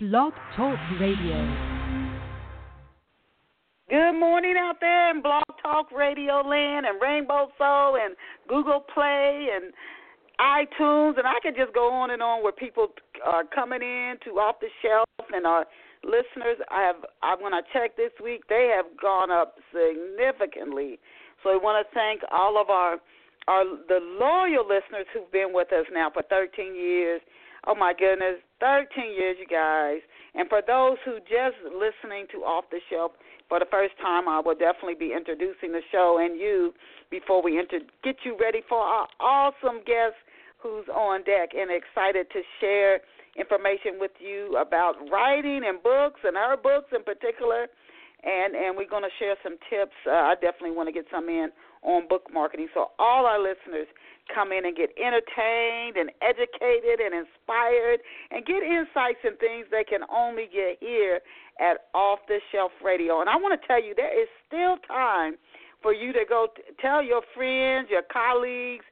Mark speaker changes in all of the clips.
Speaker 1: Blog Talk Radio.
Speaker 2: Good morning out there in Blog Talk Radio Land and Rainbow Soul and Google Play and iTunes, and I could just go on and on where people are coming in to off the shelf and our listeners. I have I when I checked this week, they have gone up significantly. So we want to thank all of our our the loyal listeners who've been with us now for 13 years. Oh my goodness, 13 years, you guys. And for those who just listening to Off the Shelf for the first time, I will definitely be introducing the show and you before we enter, get you ready for our awesome guest who's on deck and excited to share information with you about writing and books and her books in particular. And and we're going to share some tips. Uh, I definitely want to get some in on book marketing. So all our listeners come in and get entertained and educated and inspired and get insights and things they can only get here at Off the Shelf Radio. And I want to tell you there is still time for you to go t- tell your friends, your colleagues,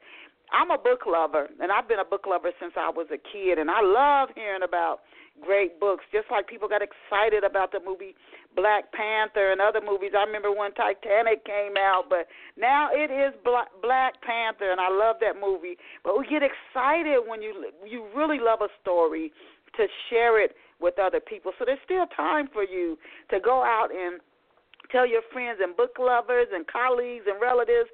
Speaker 2: I'm a book lover, and I've been a book lover since I was a kid, and I love hearing about great books. Just like people got excited about the movie Black Panther and other movies. I remember when Titanic came out, but now it is Black Panther, and I love that movie. But we get excited when you you really love a story to share it with other people. So there's still time for you to go out and tell your friends and book lovers and colleagues and relatives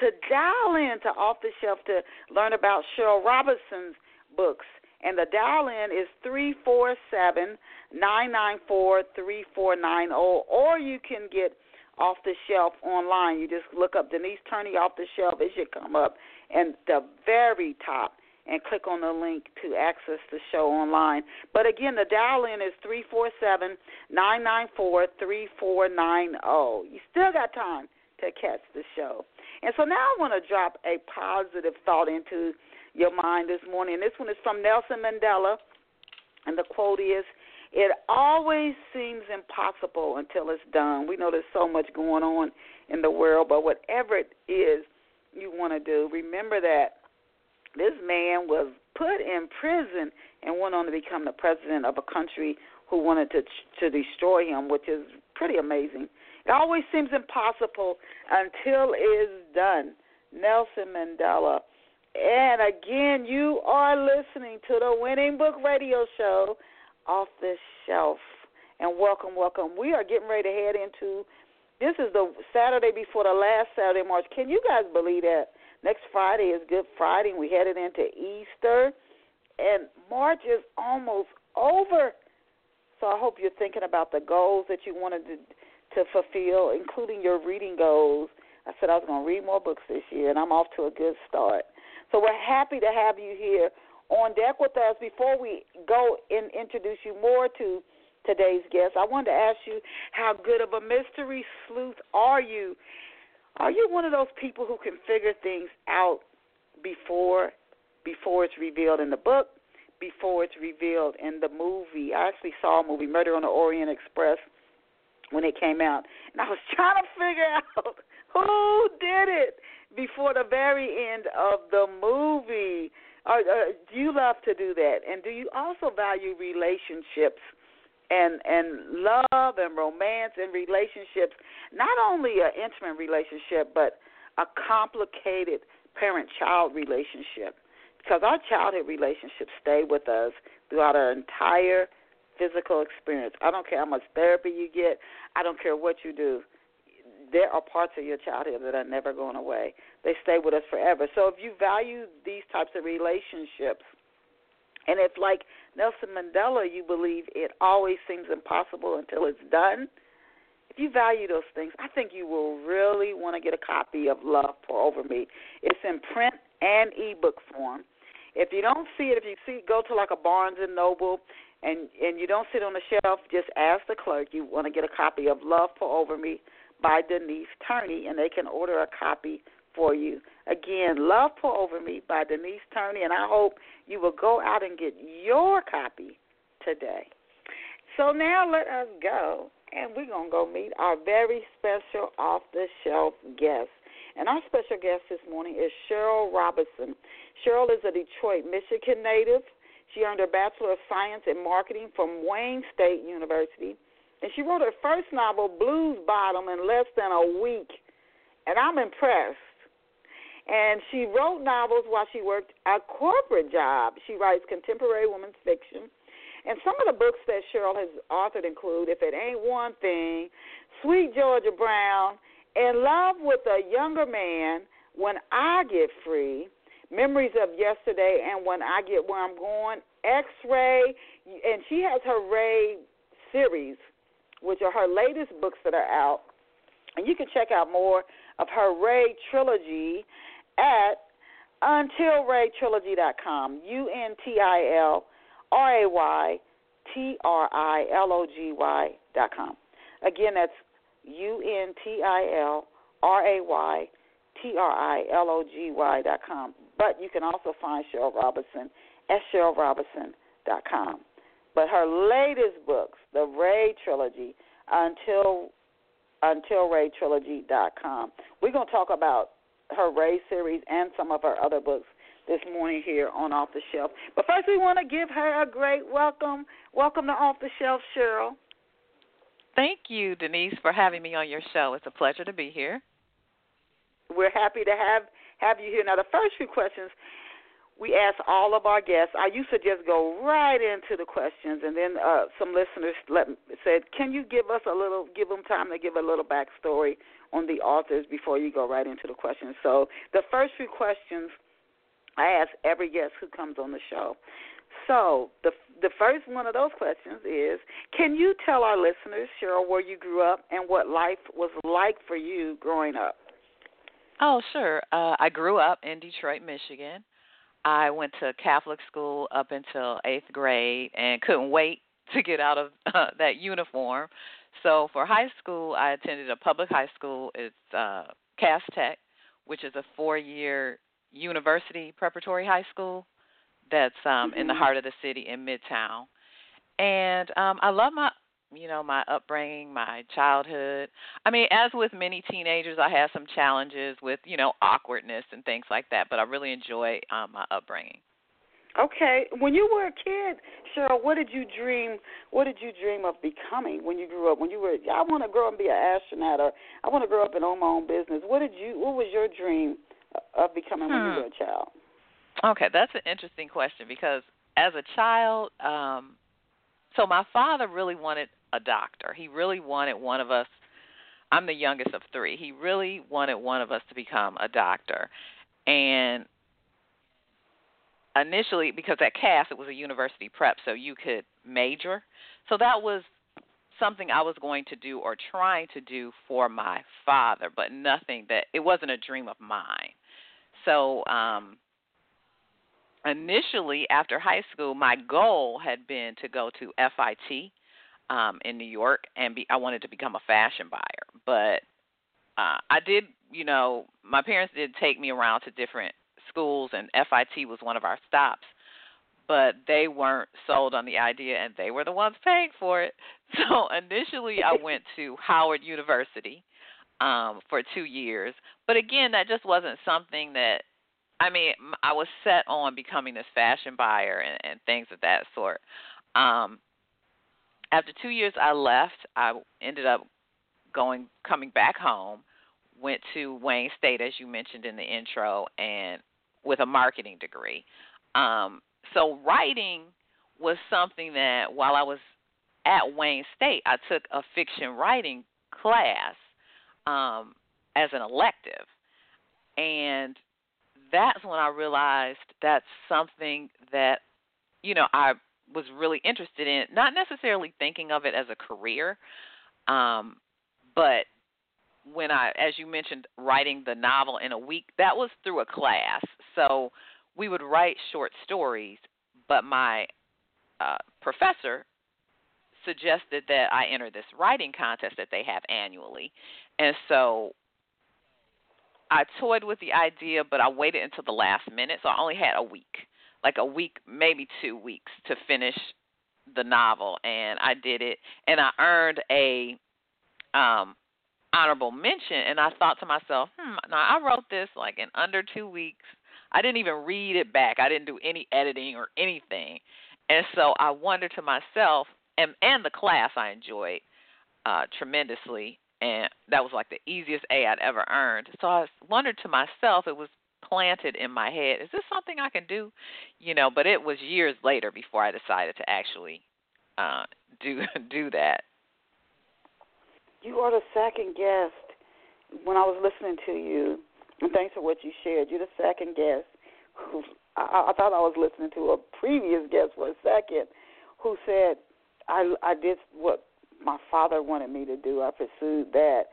Speaker 2: to dial in to Off the Shelf to learn about Cheryl Robinson's books. And the dial in is three four seven nine nine four three four nine zero, or you can get off the shelf online. You just look up Denise Turney off the shelf. It should come up and the very top and click on the link to access the show online. But again, the dial in is three four seven nine nine four three four nine zero. You still got time to catch the show. And so now I want to drop a positive thought into your mind this morning. This one is from Nelson Mandela, and the quote is It always seems impossible until it's done. We know there's so much going on in the world, but whatever it is you want to do, remember that this man was put in prison and went on to become the president of a country who wanted to to destroy him, which is pretty amazing. It always seems impossible until it's done. Nelson Mandela. And again, you are listening to the Winning Book Radio Show off the shelf. And welcome, welcome. We are getting ready to head into this is the Saturday before the last Saturday March. Can you guys believe that? Next Friday is Good Friday. We headed into Easter, and March is almost over. So I hope you're thinking about the goals that you wanted to to fulfill, including your reading goals. I said I was going to read more books this year, and I'm off to a good start. So we're happy to have you here on deck with us. Before we go and introduce you more to today's guest, I wanted to ask you how good of a mystery sleuth are you? Are you one of those people who can figure things out before before it's revealed in the book, before it's revealed in the movie? I actually saw a movie, Murder on the Orient Express when it came out, and I was trying to figure out who did it before the very end of the movie. Or, uh, do you love to do that? And do you also value relationships and and love and romance and relationships? Not only an intimate relationship, but a complicated parent-child relationship. Because our childhood relationships stay with us throughout our entire physical experience. I don't care how much therapy you get. I don't care what you do. There are parts of your childhood that are never going away. They stay with us forever. So if you value these types of relationships, and if like Nelson Mandela, you believe it always seems impossible until it's done. If you value those things, I think you will really want to get a copy of Love Pour Over Me. It's in print and ebook form. If you don't see it, if you see, go to like a Barnes and Noble and and you don't sit on the shelf, just ask the clerk you want to get a copy of Love Pour Over Me by Denise Turney, and they can order a copy for you. Again, Love Pour Over Me by Denise Turney, and I hope you will go out and get your copy today. So now let us go, and we're going to go meet our very special off the shelf guest. And our special guest this morning is Cheryl Robinson. Cheryl is a Detroit, Michigan native. She earned her Bachelor of Science in Marketing from Wayne State University. And she wrote her first novel, Blues Bottom, in less than a week. And I'm impressed. And she wrote novels while she worked a corporate job. She writes contemporary women's fiction. And some of the books that Cheryl has authored include If It Ain't One Thing, Sweet Georgia Brown, In Love with a Younger Man, When I Get Free, Memories of Yesterday, and When I Get Where I'm Going, X Ray, and she has her Ray series, which are her latest books that are out. And you can check out more of her Ray trilogy at untilraytrilogy.com. U N T I L R A Y T R I L O G Y.com. Again, that's U N T I L R A Y T R I L O G Y.com. But you can also find Cheryl Robinson at CherylRobinson.com. But her latest books, the Ray Trilogy, until until RayTrilogy.com. We're going to talk about her Ray series and some of her other books this morning here on Off the Shelf. But first, we want to give her a great welcome. Welcome to Off the Shelf, Cheryl.
Speaker 1: Thank you, Denise, for having me on your show. It's a pleasure to be here.
Speaker 2: We're happy to have have you here. Now, the first few questions we ask all of our guests. I used to just go right into the questions, and then uh, some listeners let, said, "Can you give us a little, give them time to give a little backstory on the authors before you go right into the questions?" So, the first few questions I ask every guest who comes on the show. So, the the first one of those questions is, can you tell our listeners, Cheryl, where you grew up and what life was like for you growing up?
Speaker 1: Oh, sure. Uh, I grew up in Detroit, Michigan. I went to Catholic school up until eighth grade and couldn't wait to get out of uh, that uniform. So for high school, I attended a public high school. It's uh, Cass Tech, which is a four-year university preparatory high school that's um,
Speaker 2: mm-hmm.
Speaker 1: in the mm-hmm. heart of the city in Midtown. And um, I love my you know my upbringing my childhood. I mean as with many teenagers i had some challenges with you know awkwardness and things like that but i really enjoy um my upbringing.
Speaker 2: Okay. When you were a kid cheryl what did you dream what did you dream of becoming when you grew up? When you were i want to grow up and be an astronaut or i want to grow up and own my own business. What did you what was your dream of becoming
Speaker 1: hmm.
Speaker 2: when you hmm. were a child?
Speaker 1: Okay. That's an interesting question because as a child um so my father really wanted a doctor. He really wanted one of us. I'm the youngest of three. He really wanted one of us to become a doctor. And initially, because at Cass it was a university prep, so you could major. So that was something I was going to do or trying to do for my father, but nothing that it wasn't a dream of mine. So um initially after high school my goal had been to go to FIT um in New York and be I wanted to become a fashion buyer. But uh I did, you know, my parents did take me around to different schools and FIT was one of our stops. But they weren't sold on the idea and they were the ones paying for it. So initially I went to Howard University um for 2 years. But again, that just wasn't something that I mean, I was set on becoming this fashion buyer and, and things of that sort. Um, after two years, I left. I ended up going coming back home. Went to Wayne State, as you mentioned in the intro, and with a marketing degree. Um, so writing was something that while I was at Wayne State, I took a fiction writing class um, as an elective, and that's when I realized that's something that you know I was really interested in, it, not necessarily thinking of it as a career, um, but when I, as you mentioned, writing the novel in a week, that was through a class. So we would write short stories, but my uh, professor suggested that I enter this writing contest that they have annually. And so I toyed with the idea, but I waited until the last minute, so I only had a week like a week, maybe two weeks to finish the novel, and I did it, and I earned a um honorable mention, and I thought to myself, hmm, now I wrote this like in under two weeks. I didn't even read it back. I didn't do any editing or anything. And so I wondered to myself, and and the class I enjoyed uh, tremendously, and that was like the easiest A I'd ever earned. So I wondered to myself, it was planted in my head, is this something I can do? You know, but it was years later before I decided to actually uh, do do that.
Speaker 2: You are the second guest when I was listening to you, and thanks for what you shared. You're the second guest who I, I thought I was listening to a previous guest for a second who said I I did what my father wanted me to do. I pursued that.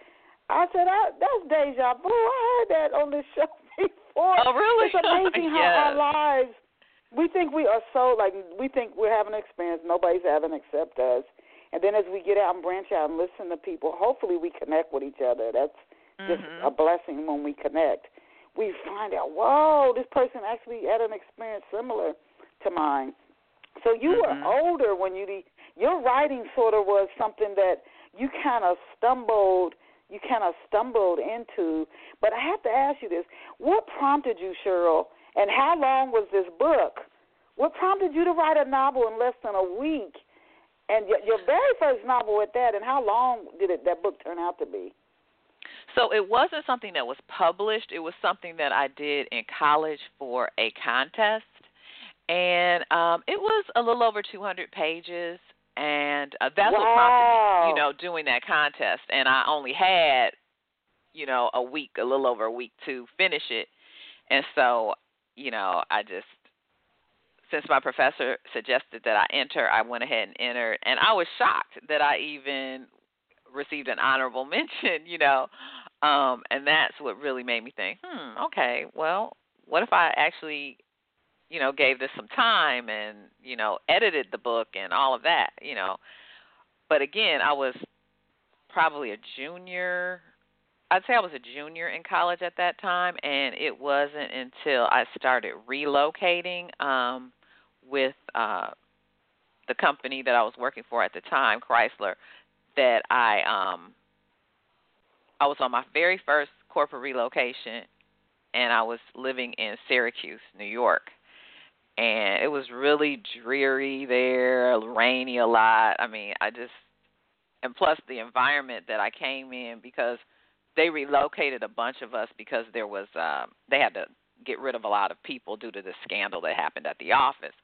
Speaker 2: I said, I, that's deja vu. I heard that on this show before.
Speaker 1: Oh, really?
Speaker 2: It's amazing
Speaker 1: yes.
Speaker 2: how our lives. We think we are so like we think we're having an experience nobody's having except us, and then as we get out and branch out and listen to people, hopefully we connect with each other. That's just
Speaker 1: mm-hmm.
Speaker 2: a blessing when we connect. We find out, whoa, this person actually had an experience similar to mine. So you
Speaker 1: mm-hmm.
Speaker 2: were older when you your writing sort of was something that you kind of stumbled you kind of stumbled into. But I have to ask you this: What prompted you, Cheryl, and how long was this book? What prompted you to write a novel in less than a week? And your, very first novel at that, and how long did it, that book turn out to be?
Speaker 1: So it wasn't something that was published. It was something that I did in college for a contest, and um, it was a little over 200 pages and uh, that's
Speaker 2: wow.
Speaker 1: what prompted me, you know, doing that contest. And I only had, you know, a week, a little over a week to finish it, and so, you know, I just since my professor suggested that I enter, I went ahead and entered, and I was shocked that I even received an honorable mention, you know, um, and that's what really made me think, hmm, okay, well, what if I actually you know, gave this some time and, you know, edited the book and all of that, you know. But again, I was probably a junior. I'd say I was a junior in college at that time and it wasn't until I started relocating um with uh the company that I was working for at the time, Chrysler, that I um I was on my very first corporate relocation and I was living in Syracuse, New York and it was really dreary there, rainy a lot. I mean, I just and plus the environment that I came in because they relocated a bunch of us because there was um they had to get rid of a lot of people due to the scandal that happened at the office.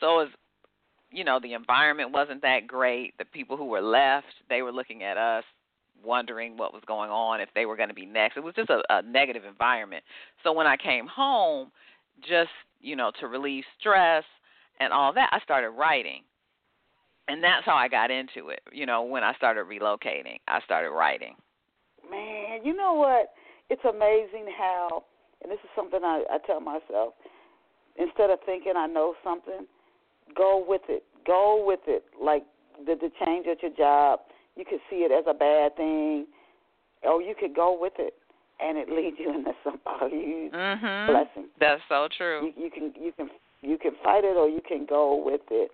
Speaker 1: So it was you know, the environment wasn't that great. The people who were left, they were looking at us wondering what was going on if they were going to be next. It was just a, a negative environment. So when I came home, just you know, to relieve stress and all that, I started writing. And that's how I got into it. You know, when I started relocating, I started writing.
Speaker 2: Man, you know what? It's amazing how, and this is something I, I tell myself, instead of thinking I know something, go with it. Go with it. Like the, the change at your job, you could see it as a bad thing, or you could go with it and it leads you into some
Speaker 1: mm-hmm.
Speaker 2: blessing.
Speaker 1: That's so true.
Speaker 2: You, you can you can you can fight it or you can go with it.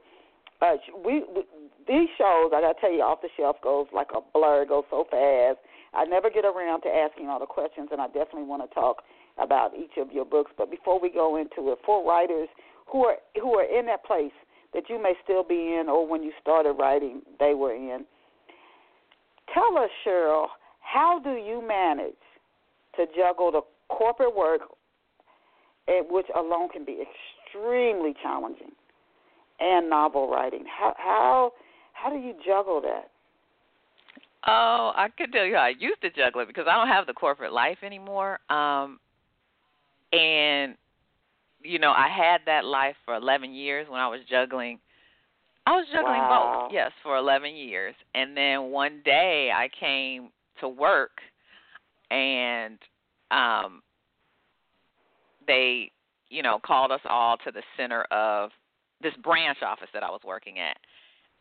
Speaker 2: Uh, we, we these shows, I gotta tell you, off the shelf goes like a blur. It goes so fast. I never get around to asking all the questions, and I definitely want to talk about each of your books. But before we go into it, for writers who are who are in that place that you may still be in, or when you started writing, they were in. Tell us, Cheryl, how do you manage to juggle the corporate work, which alone can be extremely challenging, and novel writing. How how how do you juggle that?
Speaker 1: Oh, I could tell you how I used to juggle it because I don't have the corporate life anymore. Um, and you know, I had that life for 11 years when I was juggling. I was juggling
Speaker 2: wow.
Speaker 1: both, yes, for 11 years. And then one day I came to work and um they you know called us all to the center of this branch office that I was working at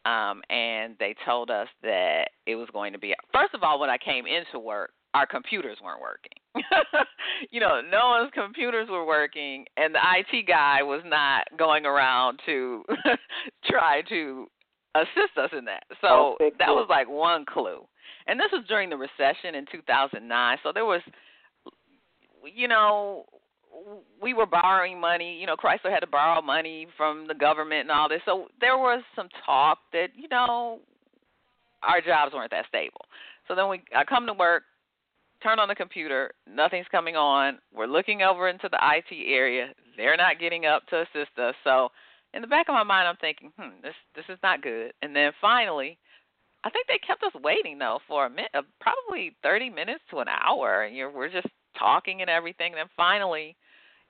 Speaker 1: um and they told us that it was going to be first of all when I came into work our computers weren't working. you know, no one's computers were working and the IT guy was not going around to try to assist us in that. So that was like one clue and this was during the recession in 2009. So there was, you know, we were borrowing money. You know, Chrysler had to borrow money from the government and all this. So there was some talk that you know our jobs weren't that stable. So then we I come to work, turn on the computer, nothing's coming on. We're looking over into the IT area. They're not getting up to assist us. So in the back of my mind, I'm thinking, hmm, this this is not good. And then finally, I think they kept us waiting though for a minute, uh, probably 30 minutes to an hour. And you're, we're just talking and everything. And then finally,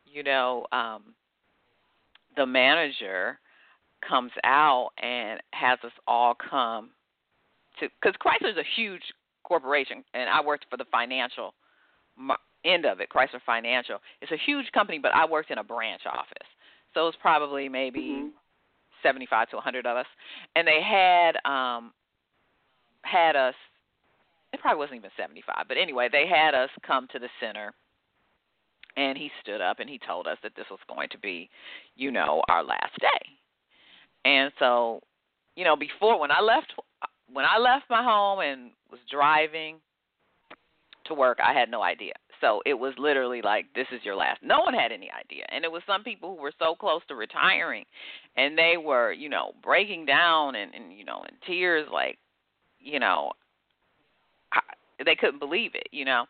Speaker 1: you know, um, the manager comes out and has us all come to because Chrysler is a huge corporation, and I worked for the financial end of it, Chrysler Financial. It's a huge company, but I worked in a branch office, so it was probably maybe
Speaker 2: mm-hmm.
Speaker 1: 75 to 100 of us, and they had um had us. It probably wasn't even 75, but anyway, they had us come to the center and he stood up and he told us that this was going to be, you know, our last day. And so, you know, before when I left when I left my home and was driving to work, I had no idea. So it was literally like this is your last. No one had any idea. And it was some people who were so close to retiring and they were, you know, breaking down and and you know, in tears like, you know, they couldn't believe it, you know?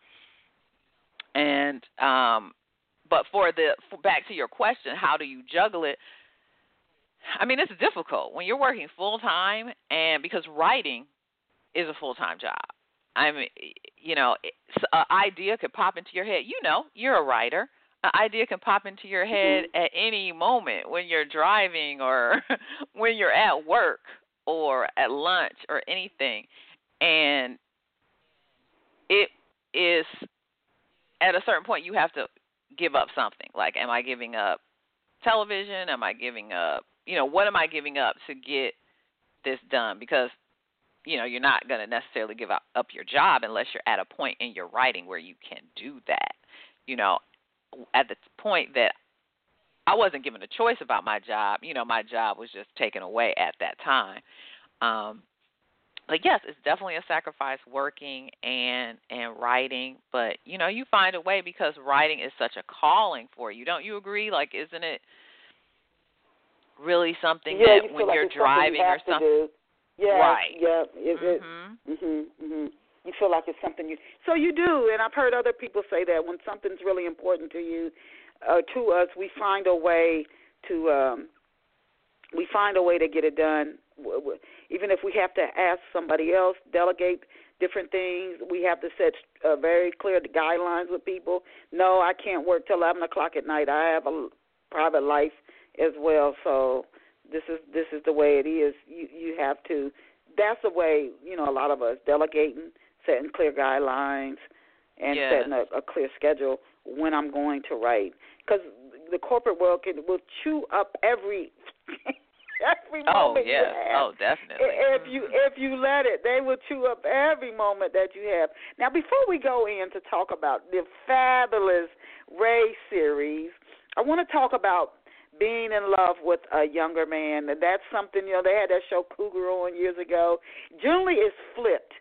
Speaker 1: And um but for the for back to your question how do you juggle it? I mean it's difficult. When you're working full time and because writing is a full time job. I mean you know an idea could pop into your head. You know you're a writer. An idea can pop into your head
Speaker 2: mm-hmm.
Speaker 1: at any moment when you're driving or when you're at work or at lunch or anything and it is at a certain point you have to give up something. Like, am I giving up television? Am I giving up, you know, what am I giving up to get this done? Because, you know, you're not going to necessarily give up, up your job unless you're at a point in your writing where you can do that. You know, at the point that I wasn't given a choice about my job, you know, my job was just taken away at that time. Um, but yes, it's definitely a sacrifice working and and writing. But you know, you find a way because writing is such a calling for you. Don't you agree? Like, isn't it really something
Speaker 2: yeah,
Speaker 1: that
Speaker 2: you
Speaker 1: when
Speaker 2: like
Speaker 1: you're driving
Speaker 2: you
Speaker 1: or something?
Speaker 2: Yeah,
Speaker 1: right.
Speaker 2: Yeah. Is
Speaker 1: mhm.
Speaker 2: it? Mhm. Mhm. You feel like it's something you. So you do, and I've heard other people say that when something's really important to you, uh, to us, we find a way to. um we find a way to get it done even if we have to ask somebody else, delegate different things, we have to set uh, very clear guidelines with people. No, I can't work till eleven o'clock at night. I have a private life as well, so this is this is the way it is. You you have to. That's the way you know a lot of us delegating, setting clear guidelines, and
Speaker 1: yes.
Speaker 2: setting a, a clear schedule when I'm going to write. Because the corporate world can will chew up every every
Speaker 1: oh,
Speaker 2: moment
Speaker 1: yeah.
Speaker 2: you have.
Speaker 1: Oh, definitely.
Speaker 2: If you
Speaker 1: mm-hmm.
Speaker 2: if you let it, they will chew up every moment that you have. Now, before we go in to talk about the fabulous Ray series, I want to talk about being in love with a younger man. And That's something you know they had that show Cougar on years ago. Generally, it's flipped.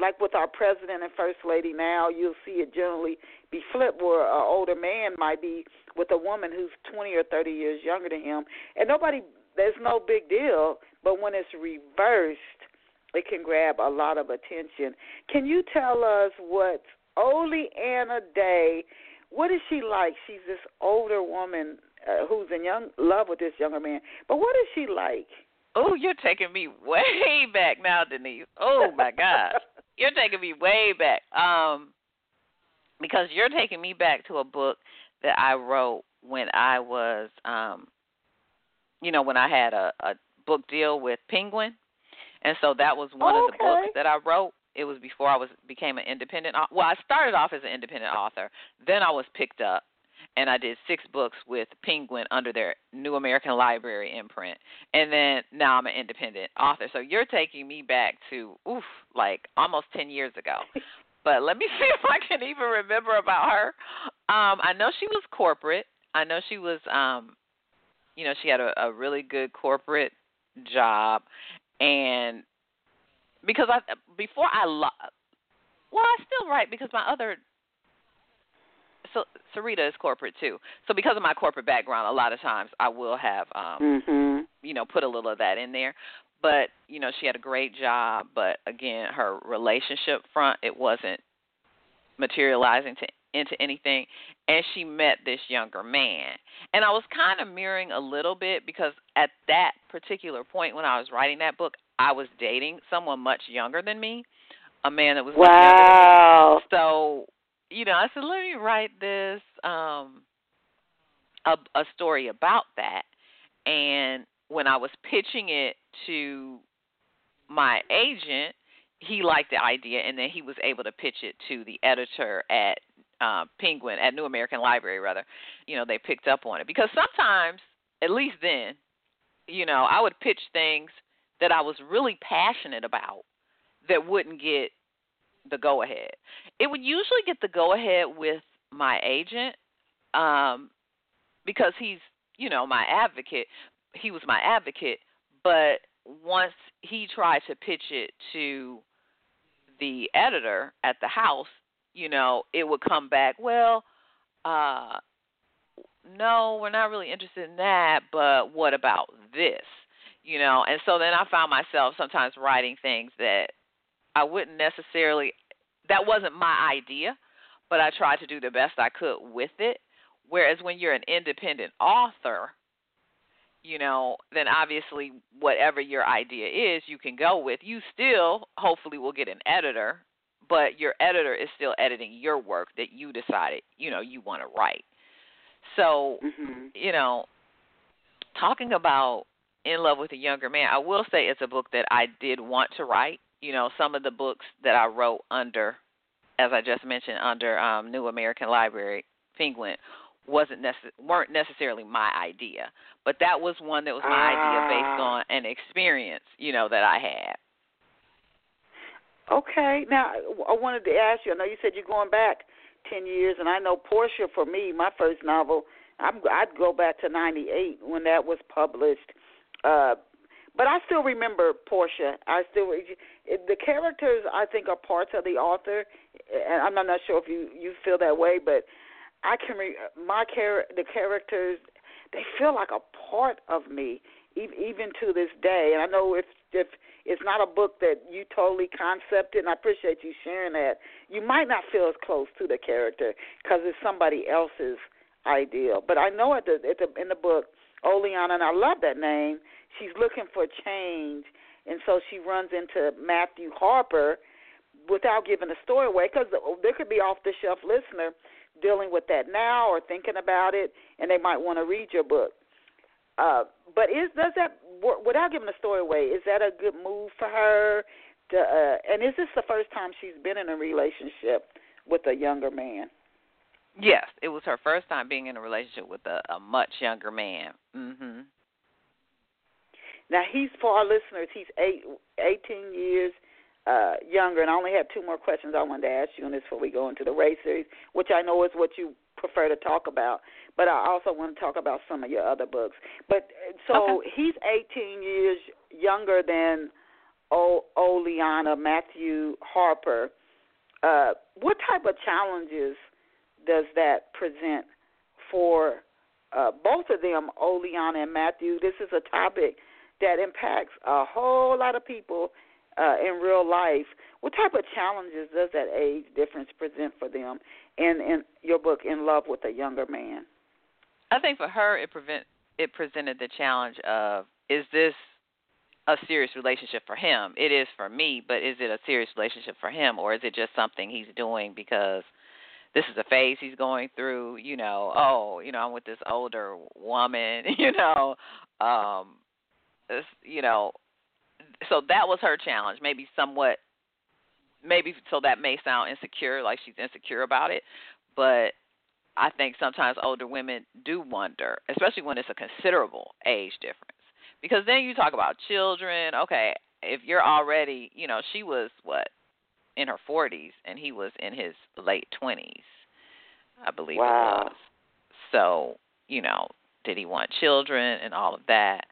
Speaker 2: Like with our president and first lady now, you'll see it generally be flipped, where an older man might be with a woman who's 20 or 30 years younger than him, and nobody there's no big deal, but when it's reversed, it can grab a lot of attention. Can you tell us what Oleanna Day? What is she like? She's this older woman uh, who's in young love with this younger man. But what is she like?
Speaker 1: Oh, you're taking me way back now, Denise. Oh my gosh, you're taking me way back. Um, because you're taking me back to a book that I wrote when I was um you know, when I had a, a book deal with Penguin, and so that was one
Speaker 2: oh,
Speaker 1: of the books that I wrote. It was before I was became an independent. Well, I started off as an independent author. Then I was picked up, and I did six books with Penguin under their New American Library imprint. And then now I'm an independent author. So you're taking me back to oof, like almost ten years ago. but let me see if I can even remember about her. Um, I know she was corporate. I know she was um you know, she had a, a really good corporate job, and because I before I lo- well, I still write because my other so Sarita is corporate too. So because of my corporate background, a lot of times I will have um
Speaker 2: mhm.
Speaker 1: you know put a little of that in there. But you know she had a great job, but again her relationship front it wasn't materializing to into anything and she met this younger man and i was kind of mirroring a little bit because at that particular point when i was writing that book i was dating someone much younger than me a man that was much younger than me.
Speaker 2: Wow.
Speaker 1: so you know i said let me write this um a a story about that and when i was pitching it to my agent he liked the idea and then he was able to pitch it to the editor at uh, Penguin at New American Library rather, you know, they picked up on it because sometimes, at least then, you know, I would pitch things that I was really passionate about that wouldn't get the go ahead. It would usually get the go ahead with my agent um because he's, you know, my advocate. He was my advocate, but once he tried to pitch it to the editor at the house, you know, it would come back, well, uh no, we're not really interested in that, but what about this? You know, and so then I found myself sometimes writing things that I wouldn't necessarily that wasn't my idea, but I tried to do the best I could with it. Whereas when you're an independent author, you know, then obviously whatever your idea is, you can go with. You still hopefully will get an editor but your editor is still editing your work that you decided you know you want to write so
Speaker 2: Mhm.
Speaker 1: you know talking about in love with a younger man i will say it's a book that i did want to write you know some of the books that i wrote under as i just mentioned under um new american library penguin wasn't necess- weren't necessarily my idea but that was one that was my idea based
Speaker 2: Ah.
Speaker 1: on an experience you know that i had
Speaker 2: Okay. Now, I wanted to ask you. I know you said you're going back ten years, and I know Portia. For me, my first novel, I'm, I'd go back to '98 when that was published. Uh, but I still remember Portia. I still the characters I think are parts of the author, and I'm not sure if you you feel that way, but I can re, my char the characters they feel like a part of me even to this day. And I know if if it's not a book that you totally concepted, and I appreciate you sharing that. You might not feel as close to the character because it's somebody else's ideal. But I know at the, at the in the book, Oleana, and I love that name. She's looking for change, and so she runs into Matthew Harper without giving the story away because there could be off the shelf listener dealing with that now or thinking about it, and they might want to read your book. Uh, but is does that without giving the story away? Is that a good move for her? To, uh, and is this the first time she's been in a relationship with a younger man?
Speaker 1: Yes, it was her first time being in a relationship with a, a much younger man. Mhm.
Speaker 2: Now he's for our listeners. He's eight, 18 years uh, younger, and I only have two more questions I wanted to ask you on this before we go into the Ray series, which I know is what you prefer to talk about. But I also want to talk about some of your other books. But uh, so
Speaker 1: Okay.
Speaker 2: he's 18 years younger than o- Oleana Matthew Harper. Uh, what type of challenges does that present for uh, both of them, Oleana and Matthew? This is a topic that impacts a whole lot of people uh, in real life. What type of challenges does that age difference present for them in in your book, In Love with a Younger Man?
Speaker 1: I think for her it prevent it presented the challenge of is this a serious relationship for him? It is for me, but is it a serious relationship for him or is it just something he's doing because this is a phase he's going through, you know, oh, you know, I'm with this older woman, you know, um you know, so that was her challenge, maybe somewhat maybe so that may sound insecure like she's insecure about it, but I think sometimes older women do wonder, especially when it's a considerable age difference. Because then you talk about children. Okay, if you're already, you know, she was what in her 40s and he was in his late 20s, I believe
Speaker 2: Wow.
Speaker 1: it was. So, you know, did he want children and all of that?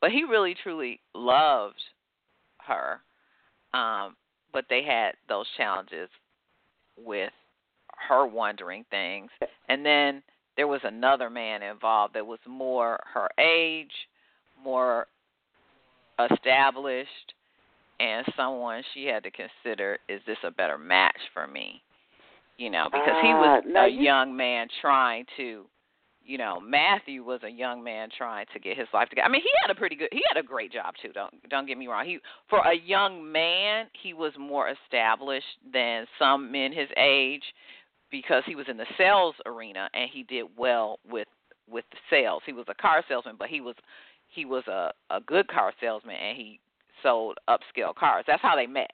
Speaker 1: But he really truly loved her. Um, but they had those challenges with her wondering things. And then there was another man involved that was more her age, more established, and someone she had to consider is this a better match for me? You know, because he was
Speaker 2: uh,
Speaker 1: a
Speaker 2: you,
Speaker 1: young man trying to you know, Matthew was a young man trying to get his life together. I mean, he had a pretty good he had a great job too. Don't don't get me wrong. He for a young man, he was more established than some men his age because he was in the sales arena and he did well with with the sales. He was a car salesman, but he was he was a a good car salesman and he sold upscale cars. That's how they met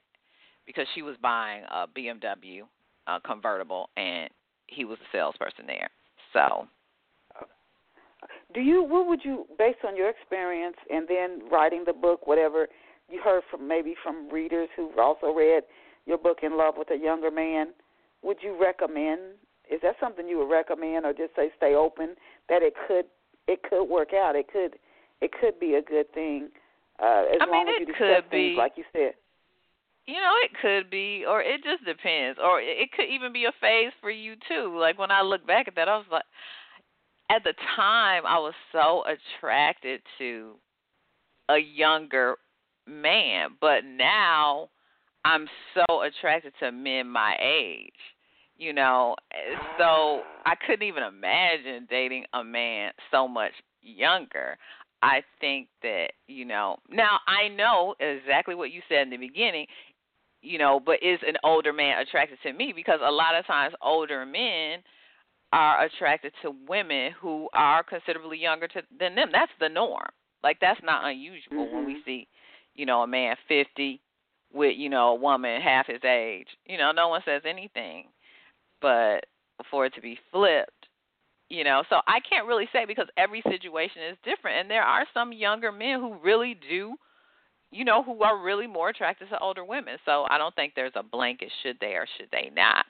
Speaker 1: because she was buying a BMW uh, convertible and he was a salesperson there. So
Speaker 2: do you what would you based on your experience and then writing the book whatever you heard from maybe from readers who've also read your book in love with a younger man would you recommend is that something you would recommend or just say stay open that it could it could work out it could it could be a good thing uh as
Speaker 1: I
Speaker 2: long
Speaker 1: mean,
Speaker 2: as you discuss
Speaker 1: could
Speaker 2: things
Speaker 1: be.
Speaker 2: like you said
Speaker 1: you know, it could be, or it just depends, or it could even be a phase for you too. Like when I look back at that, I was like, at the time, I was so attracted to a younger man, but now I'm so attracted to men my age. You know, so I couldn't even imagine dating a man so much younger. I think that, you know, now I know exactly what you said in the beginning you know, but is an older man attracted to me? Because a lot of times older men are attracted to women who are considerably younger to, than them. That's the norm. Like that's not unusual
Speaker 2: mm-hmm.
Speaker 1: when we see, you know, a man 50 with, you know, a woman half his age. You know, no one says anything. But for it to be flipped, you know, so I can't really say because every situation is different and there are some younger men who really do you know, who are really more attracted to older women. So I don't think there's a blanket should they or should they not.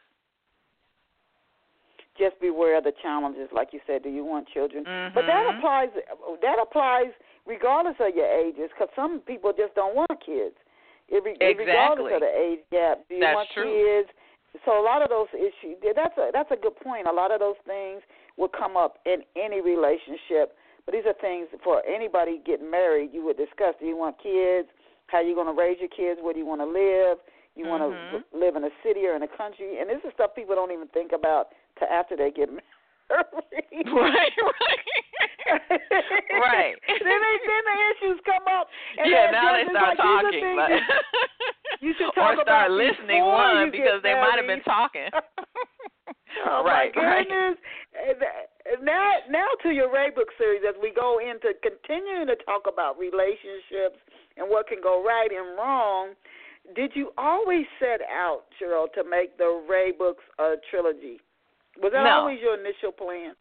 Speaker 2: Just beware of the challenges, like you said. Do you want children?
Speaker 1: Mm-hmm.
Speaker 2: But that applies. That applies regardless of your ages, because some people just don't want kids. It
Speaker 1: exactly.
Speaker 2: Regardless of the age gap, do you
Speaker 1: That's
Speaker 2: want
Speaker 1: true.
Speaker 2: kids? So a lot of those issues. That's a that's a good point. A lot of those things will come up in any relationship but these are things for anybody getting married you would discuss. Do you want kids? How are you going to raise your kids? Where do you want to live? You want
Speaker 1: mm-hmm.
Speaker 2: to live in a city or in a country? And this is stuff people don't even think about till after they get married.
Speaker 1: right, right. right.
Speaker 2: then they then the issues come up. And
Speaker 1: yeah, now they start
Speaker 2: like,
Speaker 1: talking. But
Speaker 2: you should talk
Speaker 1: or start
Speaker 2: about
Speaker 1: listening
Speaker 2: one
Speaker 1: because they might have been talking.
Speaker 2: oh
Speaker 1: right,
Speaker 2: my goodness! Right. Now, now to your Ray book series as we go into continuing to talk about relationships and what can go right and wrong. Did you always set out, Cheryl, to make the Ray books a trilogy? Was that
Speaker 1: no.
Speaker 2: always your initial plan?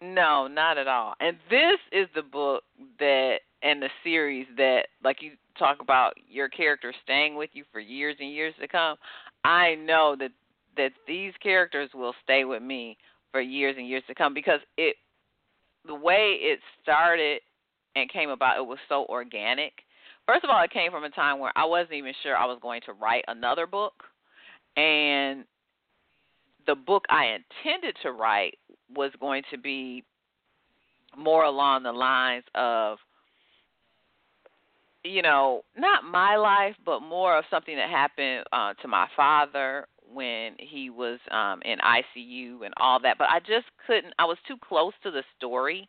Speaker 1: No, not at all. And this is the book that and the series that like you talk about your character staying with you for years and years to come. I know that that these characters will stay with me for years and years to come because it the way it started and came about it was so organic. First of all, it came from a time where I wasn't even sure I was going to write another book and the book I intended to write was going to be more along the lines of you know, not my life, but more of something that happened uh, to my father when he was um in ICU and all that. But I just couldn't. I was too close to the story,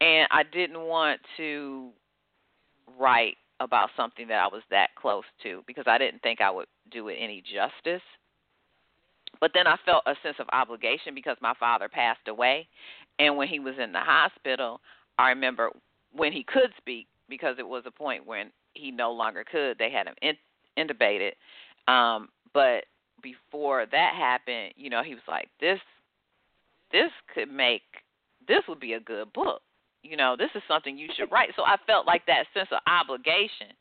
Speaker 1: and I didn't want to write about something that I was that close to because I didn't think I would do it any justice. But then I felt a sense of obligation because my father passed away. And when he was in the hospital, I remember when he could speak, because it was a point when he no longer could, they had him in, intubated. Um, but before that happened, you know, he was like, this, this could make, this would be a good book. You know, this is something you should write. So I felt like that sense of obligation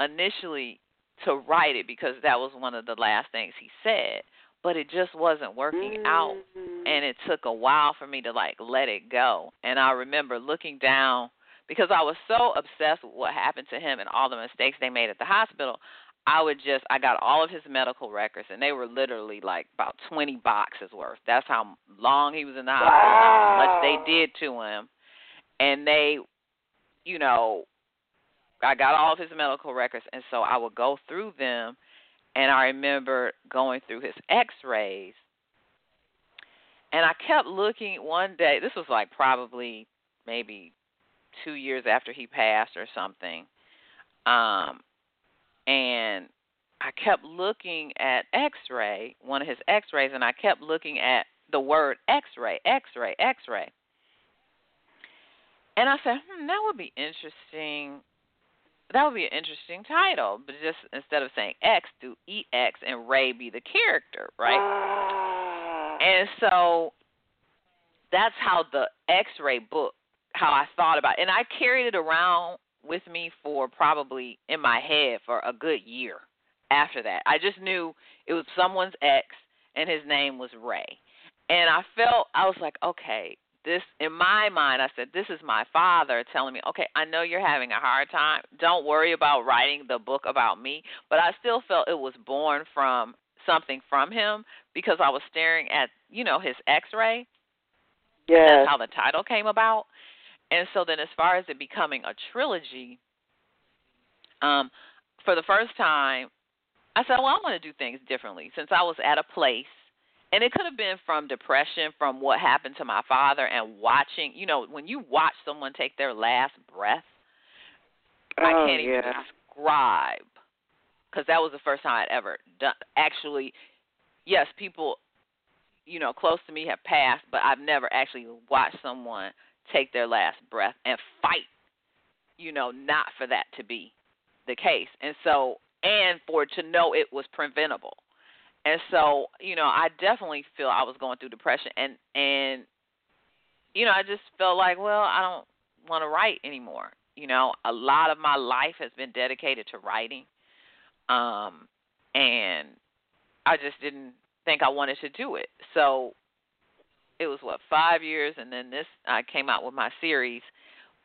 Speaker 1: initially to write it because that was one of the last things he said but it just wasn't working
Speaker 2: mm-hmm.
Speaker 1: out and it took a while for me to like let it go and i remember looking down because i was so obsessed with what happened to him and all the mistakes they made at the hospital I would just I got all of his medical records and they were literally like about 20 boxes worth. That's how long he was in the hospital,
Speaker 2: wow.
Speaker 1: how much they did to him. And they you know I got all of his medical records and so I would go through them and I remember going through his x-rays and I kept looking one day. This was like probably maybe 2 years after he passed or something. Um and I kept looking at X-ray, one of his X-rays, and I kept looking at the word X-ray, X-ray, X-ray. And I said, hmm, that would be interesting. That would be an interesting title, but just instead of saying X, do EX and Ray be the character, right? And so that's how the X-ray book, how I thought about, it. and I carried it around with me for probably in my head for a good year after that. I just knew it was someone's ex and his name was Ray. And I felt I was like, okay, this in my mind I said, this is my father telling me, okay, I know you're having a hard time. Don't worry about writing the book about me, but I still felt it was born from something from him because I was staring at, you know, his x-ray.
Speaker 2: Yes.
Speaker 1: That's how the title came about. And so then, as far as it becoming a trilogy, um, for the first time, I said, well, I want to do things differently since I was at a place, and it could have been from depression, from what happened to my father, and watching. You know, when you watch someone take their last breath,
Speaker 2: oh,
Speaker 1: I can't
Speaker 2: yeah.
Speaker 1: even describe because that was the first time I'd ever done. Actually, yes, people, you know, close to me have passed, but I've never actually watched someone take their last breath and fight, you know, not for that to be the case. And so, and for to know it was preventable. And so, you know, I definitely feel I was going through depression and and you know, I just felt like, well, I don't want to write anymore. You know, a lot of my life has been dedicated to writing. Um and I just didn't think I wanted to do it. So it was what five years, and then this I came out with my series.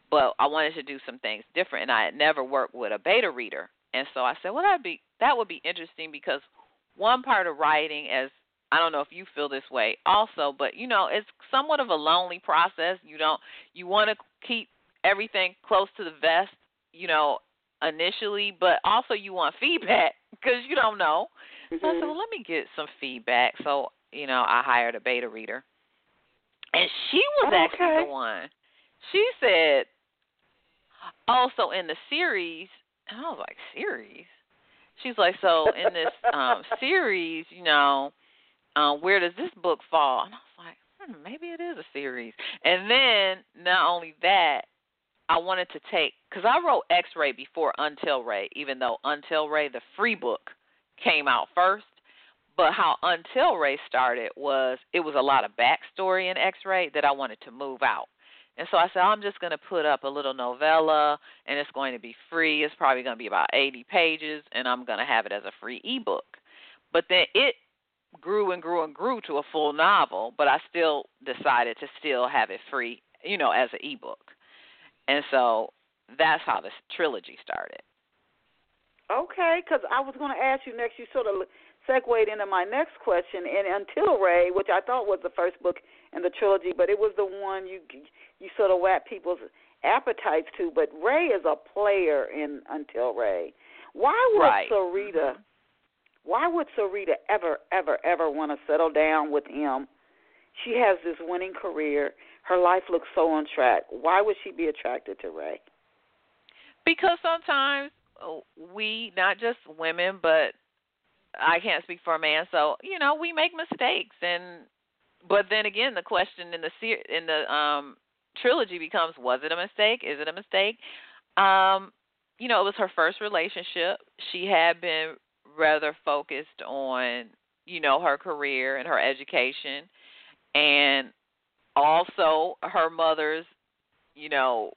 Speaker 1: But I wanted to do some things different, and I had never worked with a beta reader, and so I said, well, that'd be that would be interesting because one part of writing, as I don't know if you feel this way also, but you know, it's somewhat of a lonely process. You don't you want to keep everything close to the vest, you know, initially, but also you want feedback because you don't know.
Speaker 2: Mm-hmm.
Speaker 1: So I said, well, let me get some feedback. So you know, I hired a beta reader and she was
Speaker 2: okay.
Speaker 1: actually the one. She said, also in the series," and I was like, "Series?" She's like, "So in this um series, you know, um, where does this book fall?" And I was like, hmm, "Maybe it is a series." And then not only that, I wanted to take because I wrote X-Ray before Until Ray, even though Until Ray, the free book, came out first. But how Until Ray started was it was a lot of backstory in X Ray that I wanted to move out. And so I said, I'm just going to put up a little novella, and it's going to be free. It's probably going to be about 80 pages, and I'm going to have it as a free ebook. But then it grew and grew and grew to a full novel, but I still decided to still have it free, you know, as an ebook. And so that's how this trilogy started.
Speaker 2: Okay, because I was going to ask you next. You sort of segued into my next question. And Until Ray, which I thought was the first book in the trilogy, but it was the one you you sort of whet people's appetites to. But Ray is a player in Until Ray. Why would
Speaker 1: right.
Speaker 2: Sarita?
Speaker 1: Mm-hmm.
Speaker 2: Why would Sarita ever, ever, ever want to settle down with him? She has this winning career. Her life looks so on track. Why would she be attracted to Ray?
Speaker 1: Because sometimes uh, we, not just women, but I can't speak for a man, so you know we make mistakes, and but then again, the question in the in the um trilogy becomes: Was it a mistake? Is it a mistake? Um, you know, it was her first relationship. She had been rather focused on you know her career and her education, and also her mother's you know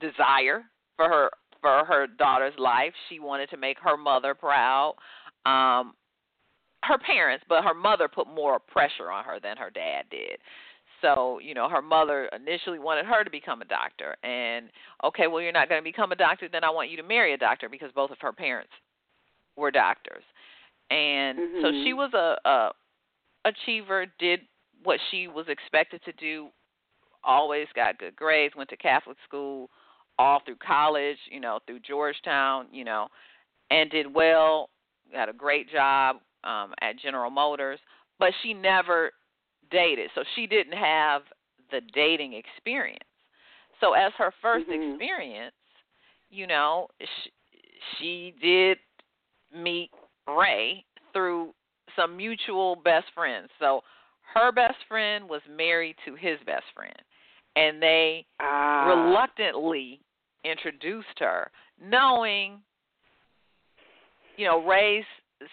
Speaker 1: desire for her for her daughter's life. She wanted to make her mother proud um her parents, but her mother put more pressure on her than her dad did. So, you know, her mother initially wanted her to become a doctor and okay, well you're not going to become a doctor, then I want you to marry a doctor because both of her parents were doctors, and
Speaker 2: mm-hmm.
Speaker 1: so she was a, a achiever. Did what she was expected to do. Always got good grades. Went to Catholic school all through college. You know, through Georgetown. You know, and did well. Got a great job um, at General Motors, but she never dated, so she didn't have the dating experience. So as her 1st
Speaker 2: mm-hmm.
Speaker 1: experience, you know, she, she did meet Ray through some mutual best friends. So her best friend was married to his best friend, and they
Speaker 2: ah.
Speaker 1: reluctantly introduced her, knowing, you know, Ray's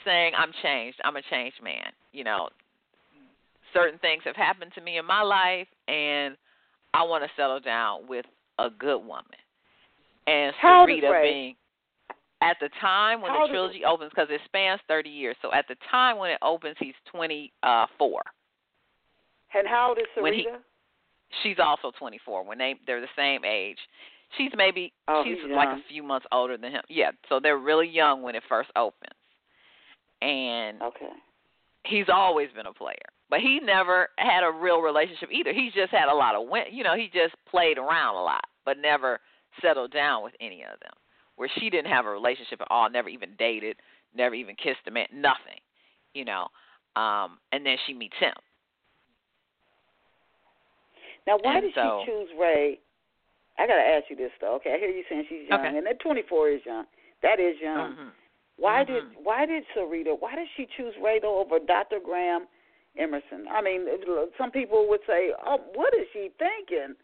Speaker 1: saying, "I'm changed. I'm a changed man." You know, certain things have happened to me in my life, and I want to settle down with a good woman. And
Speaker 2: How
Speaker 1: Sarita being at the time when
Speaker 2: How
Speaker 1: the trilogy opens, because it spans 30 years. So at the time when it opens, he's 24.
Speaker 2: And how old is Sarita?
Speaker 1: When he, she's also 24. When they they're the same age, she's maybe
Speaker 2: oh,
Speaker 1: she's like
Speaker 2: young.
Speaker 1: a few months older than him. Yeah, so they're really young when it first opens. And
Speaker 2: okay.
Speaker 1: he's always been a player, but he never had a real relationship either. He just had a lot of win. You know, he just played around a lot, but never settled down with any of them. Where she didn't have a relationship at all, never even dated, never even kissed a man, nothing. You know, um, and then she meets him.
Speaker 2: Now, why
Speaker 1: and
Speaker 2: did
Speaker 1: so,
Speaker 2: she choose Ray? I gotta ask you this though. Okay, I hear you saying she's young,
Speaker 1: okay.
Speaker 2: and that 24 is young. That is young.
Speaker 1: Mm-hmm.
Speaker 2: Why
Speaker 1: mm-hmm.
Speaker 2: did why did Sarita? Why did she choose Ray over Dr. Graham Emerson? I mean, some people would say, "Oh, what is she thinking?"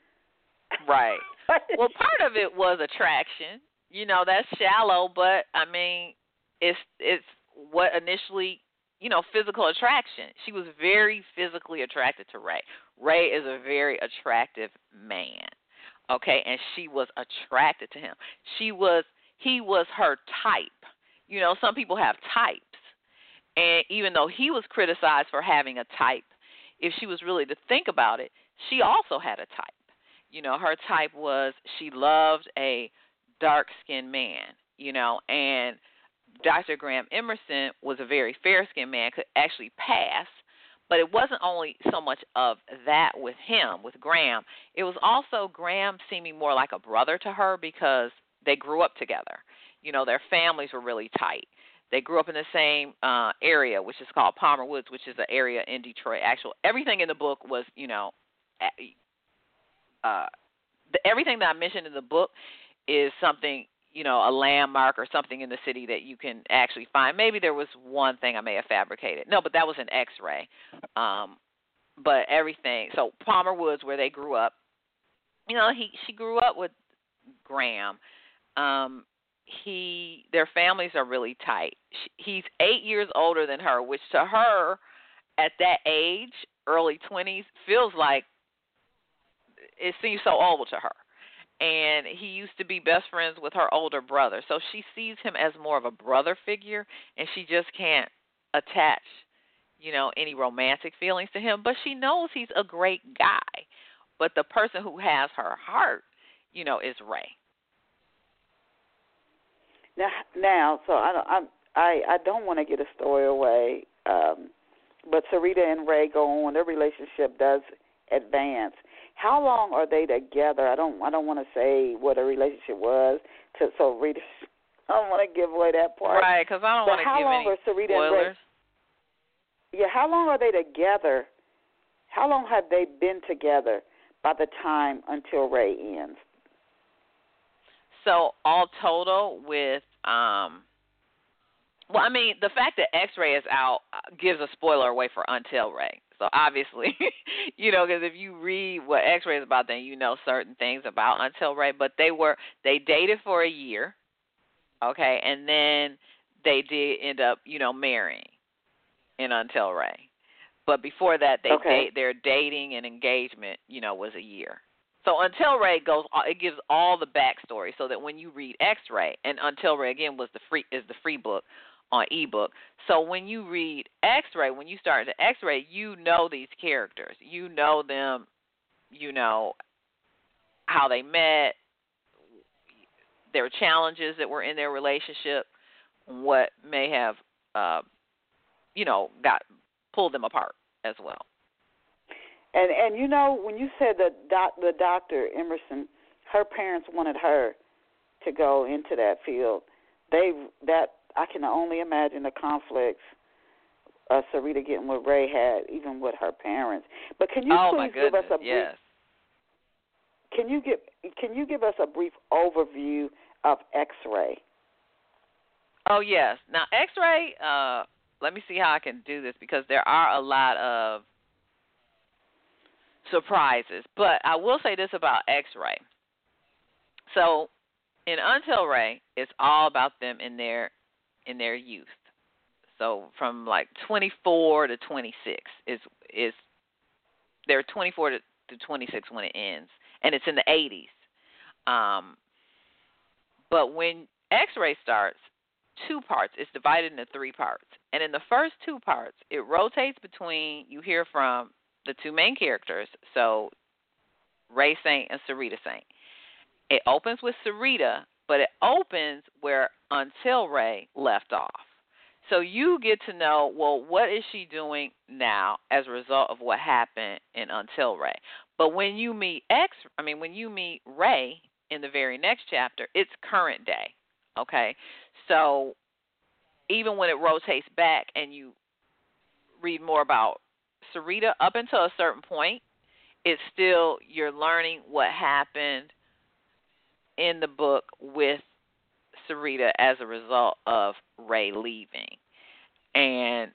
Speaker 1: Right. well, part of it was attraction. You know, that's shallow, but I mean, it's it's what initially, you know, physical attraction. She was very physically attracted to Ray. Ray is a very attractive man. Okay, and she was attracted to him. She was he was her type. You know, some people have types. And even though he was criticized for having a type, if she was really to think about it, she also had a type. You know, her type was she loved a dark skinned man, you know, and Dr. Graham Emerson was a very fair skinned man, could actually pass. But it wasn't only so much of that with him, with Graham. It was also Graham seeming more like a brother to her because they grew up together. You know, their families were really tight. They grew up in the same uh area, which is called Palmer Woods, which is an area in Detroit. Actual everything in the book was, you know, uh the, everything that I mentioned in the book is something you know a landmark or something in the city that you can actually find. Maybe there was one thing I may have fabricated. No, but that was an X-ray. Um, but everything. So Palmer Woods, where they grew up, you know, he she grew up with Graham. Um, he their families are really tight. He's eight years older than her, which to her, at that age, early twenties, feels like it seems so old to her and he used to be best friends with her older brother. So she sees him as more of a brother figure and she just can't attach, you know, any romantic feelings to him, but she knows he's a great guy. But the person who has her heart, you know, is Ray.
Speaker 2: Now, now, so I I I, I don't want to get a story away, um, but Sarita and Ray go on. Their relationship does advance how long are they together? I don't I don't want to say what a relationship was, to, so readers. I don't want to give away that part.
Speaker 1: Right, because I don't want to
Speaker 2: give
Speaker 1: any
Speaker 2: are Sarita
Speaker 1: spoilers.
Speaker 2: And Ray, yeah, how long are they together? How long have they been together by the time until Ray ends?
Speaker 1: So all total with um well, I mean, the fact that X-Ray is out uh, gives a spoiler away for Until Ray. So obviously, you know, because if you read what X-Ray is about, then you know certain things about Until Ray. But they were they dated for a year, okay, and then they did end up, you know, marrying in Until Ray. But before that, they
Speaker 2: okay.
Speaker 1: date their dating and engagement, you know, was a year. So Until Ray goes, uh, it gives all the backstory, so that when you read X-Ray, and Until Ray again was the free is the free book on ebook. So when you read X-ray, when you start to X-ray, you know these characters. You know them. You know how they met, their challenges that were in their relationship, what may have, uh, you know, got pulled them apart as well.
Speaker 2: And and you know when you said the doc, the doctor Emerson, her parents wanted her to go into that field. They that I can only imagine the conflicts uh, Sarita getting with Ray had, even with her parents. But can you
Speaker 1: oh,
Speaker 2: please give us a brief?
Speaker 1: Yes.
Speaker 2: Can you give Can you give us a brief overview of X-ray?
Speaker 1: Oh yes. Now X-ray. Uh, let me see how I can do this because there are a lot of surprises. But I will say this about X-ray. So in Until Ray, it's all about them in their in their youth. So from like 24 to 26 is is they're 24 to, to 26 when it ends, and it's in the 80s. Um, but when X-ray starts, two parts. It's divided into three parts, and in the first two parts, it rotates between you hear from the two main characters, so Ray Saint and Sarita Saint. It opens with Sarita, but it opens where Until Ray left off. So you get to know, well, what is she doing now as a result of what happened in Until Ray? But when you meet X, I mean, when you meet Ray in the very next chapter, it's current day. Okay? So even when it rotates back and you read more about Sarita up until a certain point, it's still you're learning what happened in the book with Sarita as a result of Ray leaving. And,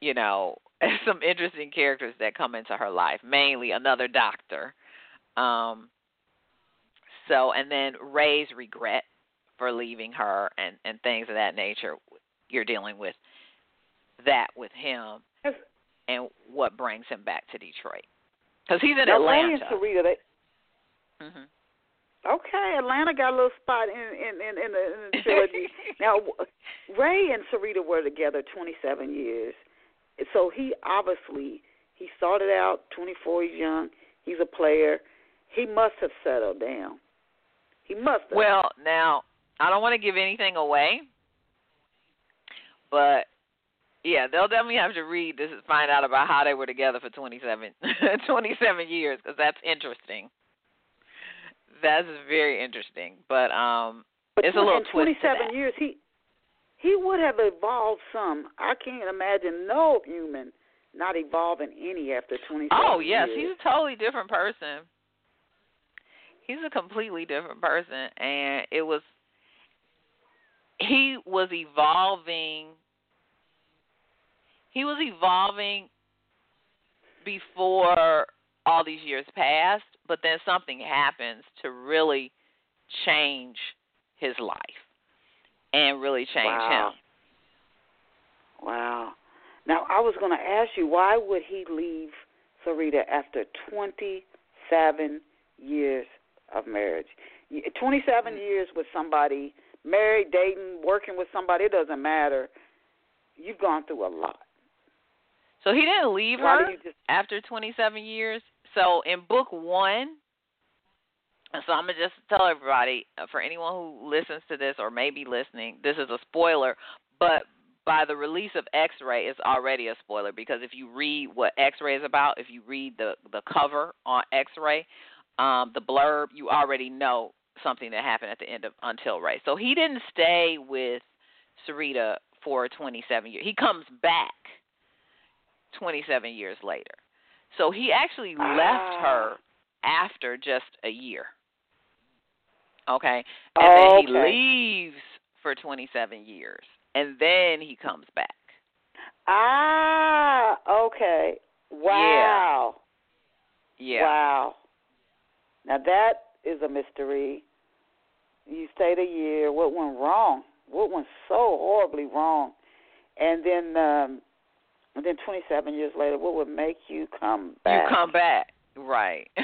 Speaker 1: you know, some interesting characters that come into her life, mainly another doctor. Um so and then Ray's regret for leaving her and and things of that nature. You're dealing with that with him and what brings him back to Detroit. Because he's in
Speaker 2: now,
Speaker 1: Atlanta.
Speaker 2: Ray and Sarita, they,
Speaker 1: hmm
Speaker 2: Okay, Atlanta got a little spot in in in, in, the, in the trilogy. now, Ray and Sarita were together 27 years, so he obviously he started out 24. He's young. He's a player. He must have settled down. He must have.
Speaker 1: Well, now I don't want to give anything away, but yeah, they'll definitely have to read this to find out about how they were together for 27, 27 years because that's interesting. That's very interesting, but um,
Speaker 2: but
Speaker 1: it's a little
Speaker 2: in 27 years, he he would have evolved some. I can't imagine no human not evolving any after 27
Speaker 1: Oh yes,
Speaker 2: years.
Speaker 1: he's a totally different person. He's a completely different person, and it was he was evolving. He was evolving before all these years passed, but then something happens to really change his life and really change
Speaker 2: wow.
Speaker 1: him.
Speaker 2: Wow. Now I was going to ask you why would he leave Sarita after 27 years of marriage? 27
Speaker 1: Mm.
Speaker 2: years with somebody, married, dating, working with somebody, it doesn't matter. You've gone through a lot.
Speaker 1: So he didn't leave
Speaker 2: Why
Speaker 1: her
Speaker 2: just
Speaker 1: after 27 years. So in book one, so I'm gonna just tell everybody uh, for anyone who listens to this or may be listening, this is a spoiler, but by the release of X-Ray, it's already a spoiler because if you read what X-Ray is about, if you read the the cover on X-Ray, um, the blurb, you already know something that happened at the end of Until Ray. So he didn't stay with Sarita for 27 years. He comes back 27 years later. So he actually left her after just a year. Okay? And then he leaves for 27 years. And then he comes back.
Speaker 2: Ah, okay. Wow.
Speaker 1: Yeah.
Speaker 2: Wow. Now that is a mystery. You stayed a year. What went wrong? What went so horribly wrong? And then, um and then 27 years later, what would make you come back?
Speaker 1: You come back. Right.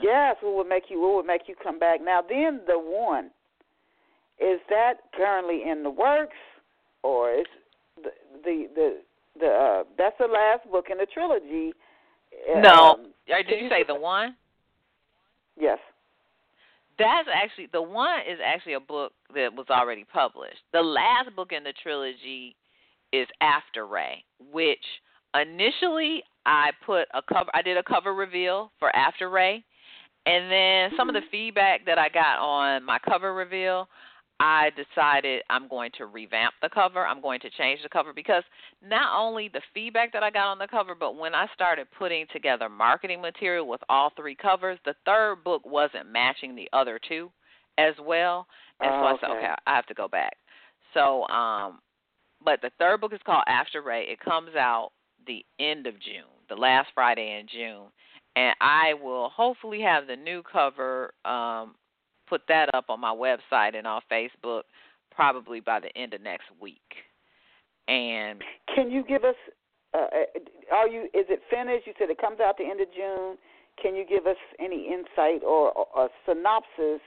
Speaker 2: Yes, what would make you? What would make you come back? Now, then the one is that currently in the works, or is the the the, the uh, that's the last book in the trilogy?
Speaker 1: No.
Speaker 2: Um,
Speaker 1: Did you say the one?
Speaker 2: yes.
Speaker 1: That's actually the one is actually a book that was already published. The last book in the trilogy is After Ray, which initially I put a cover I did a cover reveal for After Ray and then some of the
Speaker 2: Mm-hmm.
Speaker 1: feedback that I got on my cover reveal, I decided I'm going to revamp the cover. I'm going to change the cover because not only the feedback that I got on the cover, but when I started putting together marketing material with all three covers, the third book wasn't matching the other two as well. And so I said,
Speaker 2: Oh, okay.
Speaker 1: okay, I have to go back. So, um, but the third book is called After Ray. It comes out the end of June, the last Friday in June and I will hopefully have the new cover um put that up on my website and on Facebook probably by the end of next week. And
Speaker 2: Can you give us? Uh, uh, are you? Is it finished? You said it comes out the end of June. Can you give us any insight or, or a synopsis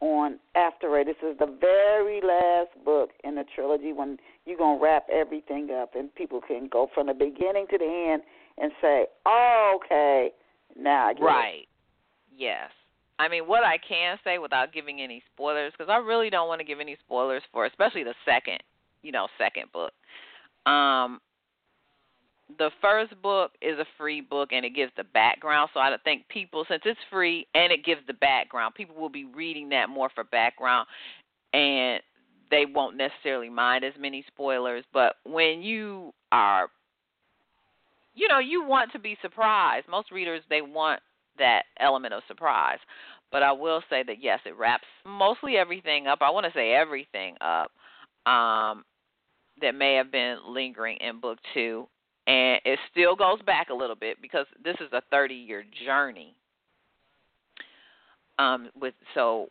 Speaker 2: on After Ray? This is the very last book in the trilogy when you're gonna wrap everything up, and people can go from the beginning to the end and say, "Oh, okay, now I get it."
Speaker 1: right. Yes. I mean, what I can say without giving any spoilers because I really don't want to give any spoilers for especially the second, you know, second book. Um the first book is a free book and it gives the background. So I think people, since it's free and it gives the background, people will be reading that more for background and they won't necessarily mind as many spoilers. But when you are, you know, you want to be surprised. Most readers, they want that element of surprise. But I will say that yes, it wraps mostly everything up. I want to say everything up um, that may have been lingering in book two and it still goes back a little bit because this is a 30 year journey um with so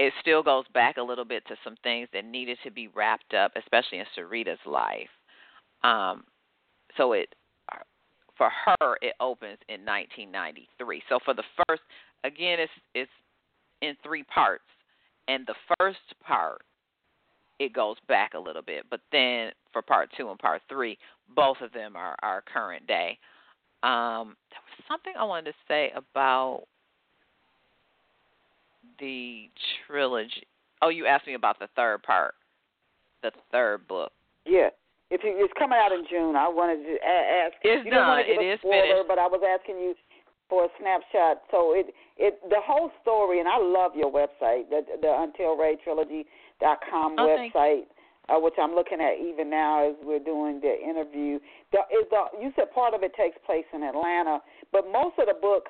Speaker 1: it still goes back a little bit to some things that needed to be wrapped up especially in Sarita's life um so it for her it opens in 1993 so for the first again it's it's in three parts and the first part it goes back a little bit. But then for part two and part three, both of them are, our current day. Um, there was something I wanted to say about the trilogy. Oh, you asked me about the third part, the third book.
Speaker 2: Yeah. If you, it's coming out in June, I wanted to ask.
Speaker 1: It's
Speaker 2: you
Speaker 1: done.
Speaker 2: to give
Speaker 1: It
Speaker 2: a
Speaker 1: is
Speaker 2: spoiler,
Speaker 1: finished.
Speaker 2: but I was asking you for a snapshot. So it it the whole story, and I love your website, the the Until Ray Trilogy dot com
Speaker 1: Oh,
Speaker 2: website, uh, which I'm looking at even now as we're doing the interview. The, is the you said part of it takes place in Atlanta, but most of the book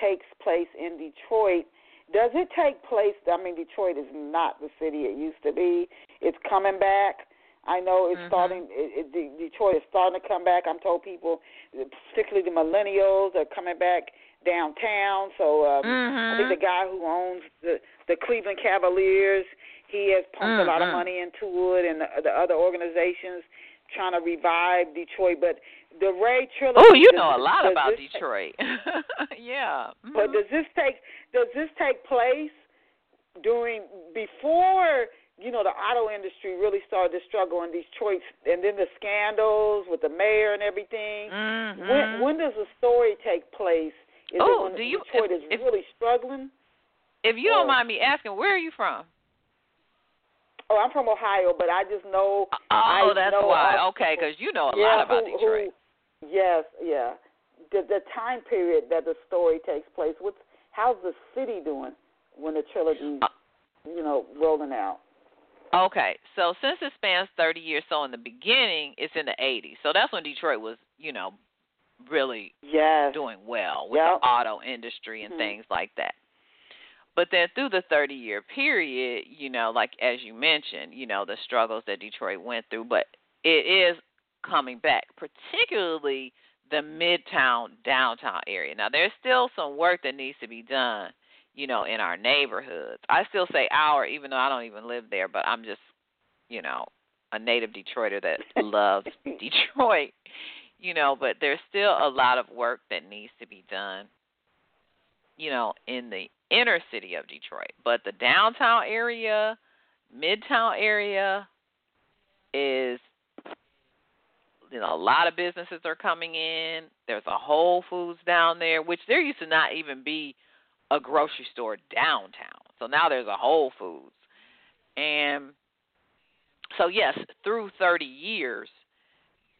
Speaker 2: takes place in Detroit. Does it take place? I mean, Detroit is not the city it used to be. It's coming back. I know it's
Speaker 1: Mhm.
Speaker 2: starting. It, it, Detroit is starting to come back. I'm told people, particularly the millennials, are coming back downtown. So um, I think
Speaker 1: Mhm.
Speaker 2: the guy who owns the the Cleveland Cavaliers, he has pumped a lot of
Speaker 1: Mhm.
Speaker 2: money into it, and the, the other organizations trying to revive Detroit. But the Ray trilogy.
Speaker 1: Oh, you know a lot about Detroit. yeah.
Speaker 2: But
Speaker 1: Mhm.
Speaker 2: does this take does this take place during before you know the auto industry really started to struggle in Detroit, and then the scandals with the mayor and everything?
Speaker 1: Mhm.
Speaker 2: When when does the story take place? Is
Speaker 1: Oh,
Speaker 2: it when
Speaker 1: do you-
Speaker 2: Detroit
Speaker 1: if-
Speaker 2: is
Speaker 1: if-
Speaker 2: really struggling?
Speaker 1: if you don't mind me asking, where are you from?
Speaker 2: Oh, I'm from Ohio, but I just know.
Speaker 1: Oh,
Speaker 2: I
Speaker 1: that's
Speaker 2: know
Speaker 1: why.
Speaker 2: of-
Speaker 1: Okay, because you know a
Speaker 2: yeah,
Speaker 1: lot about
Speaker 2: who-
Speaker 1: Detroit.
Speaker 2: Yes, yeah. The the time period that the story takes place. What's how's the city doing when the trilogy,
Speaker 1: Uh,
Speaker 2: you know, rolling out?
Speaker 1: Okay, so since it spans 30 years, so in the beginning, it's in the 80s. So that's when Detroit was, you know, really
Speaker 2: Yes.
Speaker 1: doing well with
Speaker 2: Yep.
Speaker 1: the auto industry and
Speaker 2: Mhm.
Speaker 1: things like that. But then through the 30 year period, you know, like as you mentioned, you know, the struggles that Detroit went through, but it is coming back, particularly the midtown downtown area. Now there's still some work that needs to be done, you know, in our neighborhoods. I still say our even though I don't even live there, but I'm just, you know, a native Detroiter that loves Detroit. You know, but there's still a lot of work that needs to be done, you know, in the inner city of Detroit. But the downtown area, midtown area is you know, a lot of businesses are coming in. There's a Whole Foods down there, which there used to not even be a grocery store downtown. So now there's a Whole Foods. And so yes, through 30 years,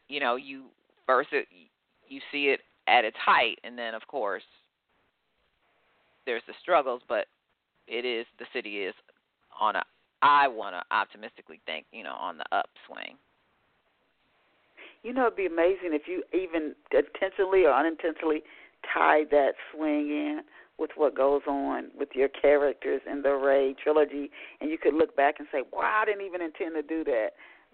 Speaker 1: you know, you first it, you see it at its height and then of course there's the struggles, but it is the city is on a I want to optimistically think, you know, on the upswing.
Speaker 2: You know, it'd be amazing if you even intentionally or unintentionally tied that swing in with what goes on with your characters in the Ray trilogy, and you could look back and say, "Wow, I didn't even intend to do that."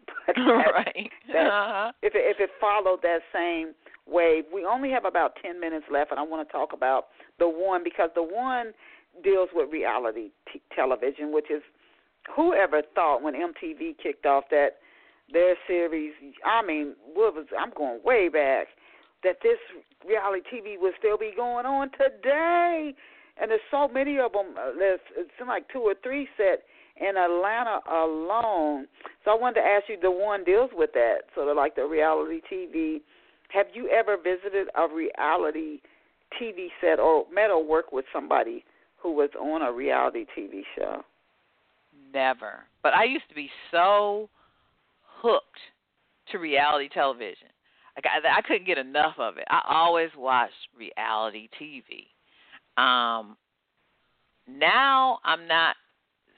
Speaker 1: But that, right.
Speaker 2: That,
Speaker 1: uh-huh.
Speaker 2: If it, if it followed that same wave, we only have about ten minutes left, and I want to talk about the one because the one deals with reality t- television, which is whoever thought when MTV kicked off that their series. I mean, what was I'm going way back that this reality TV would still be going on today. And there's so many of them. Uh, there's it seems like two or three set in Atlanta alone. So I wanted to ask you. The one deals with that, sort of like the reality TV. Have you ever visited a reality TV set or met or worked with somebody who was on a reality TV show?
Speaker 1: Never. But I used to be so hooked to reality television. I, I couldn't get enough of it. I always watched reality TV. Um, now I'm not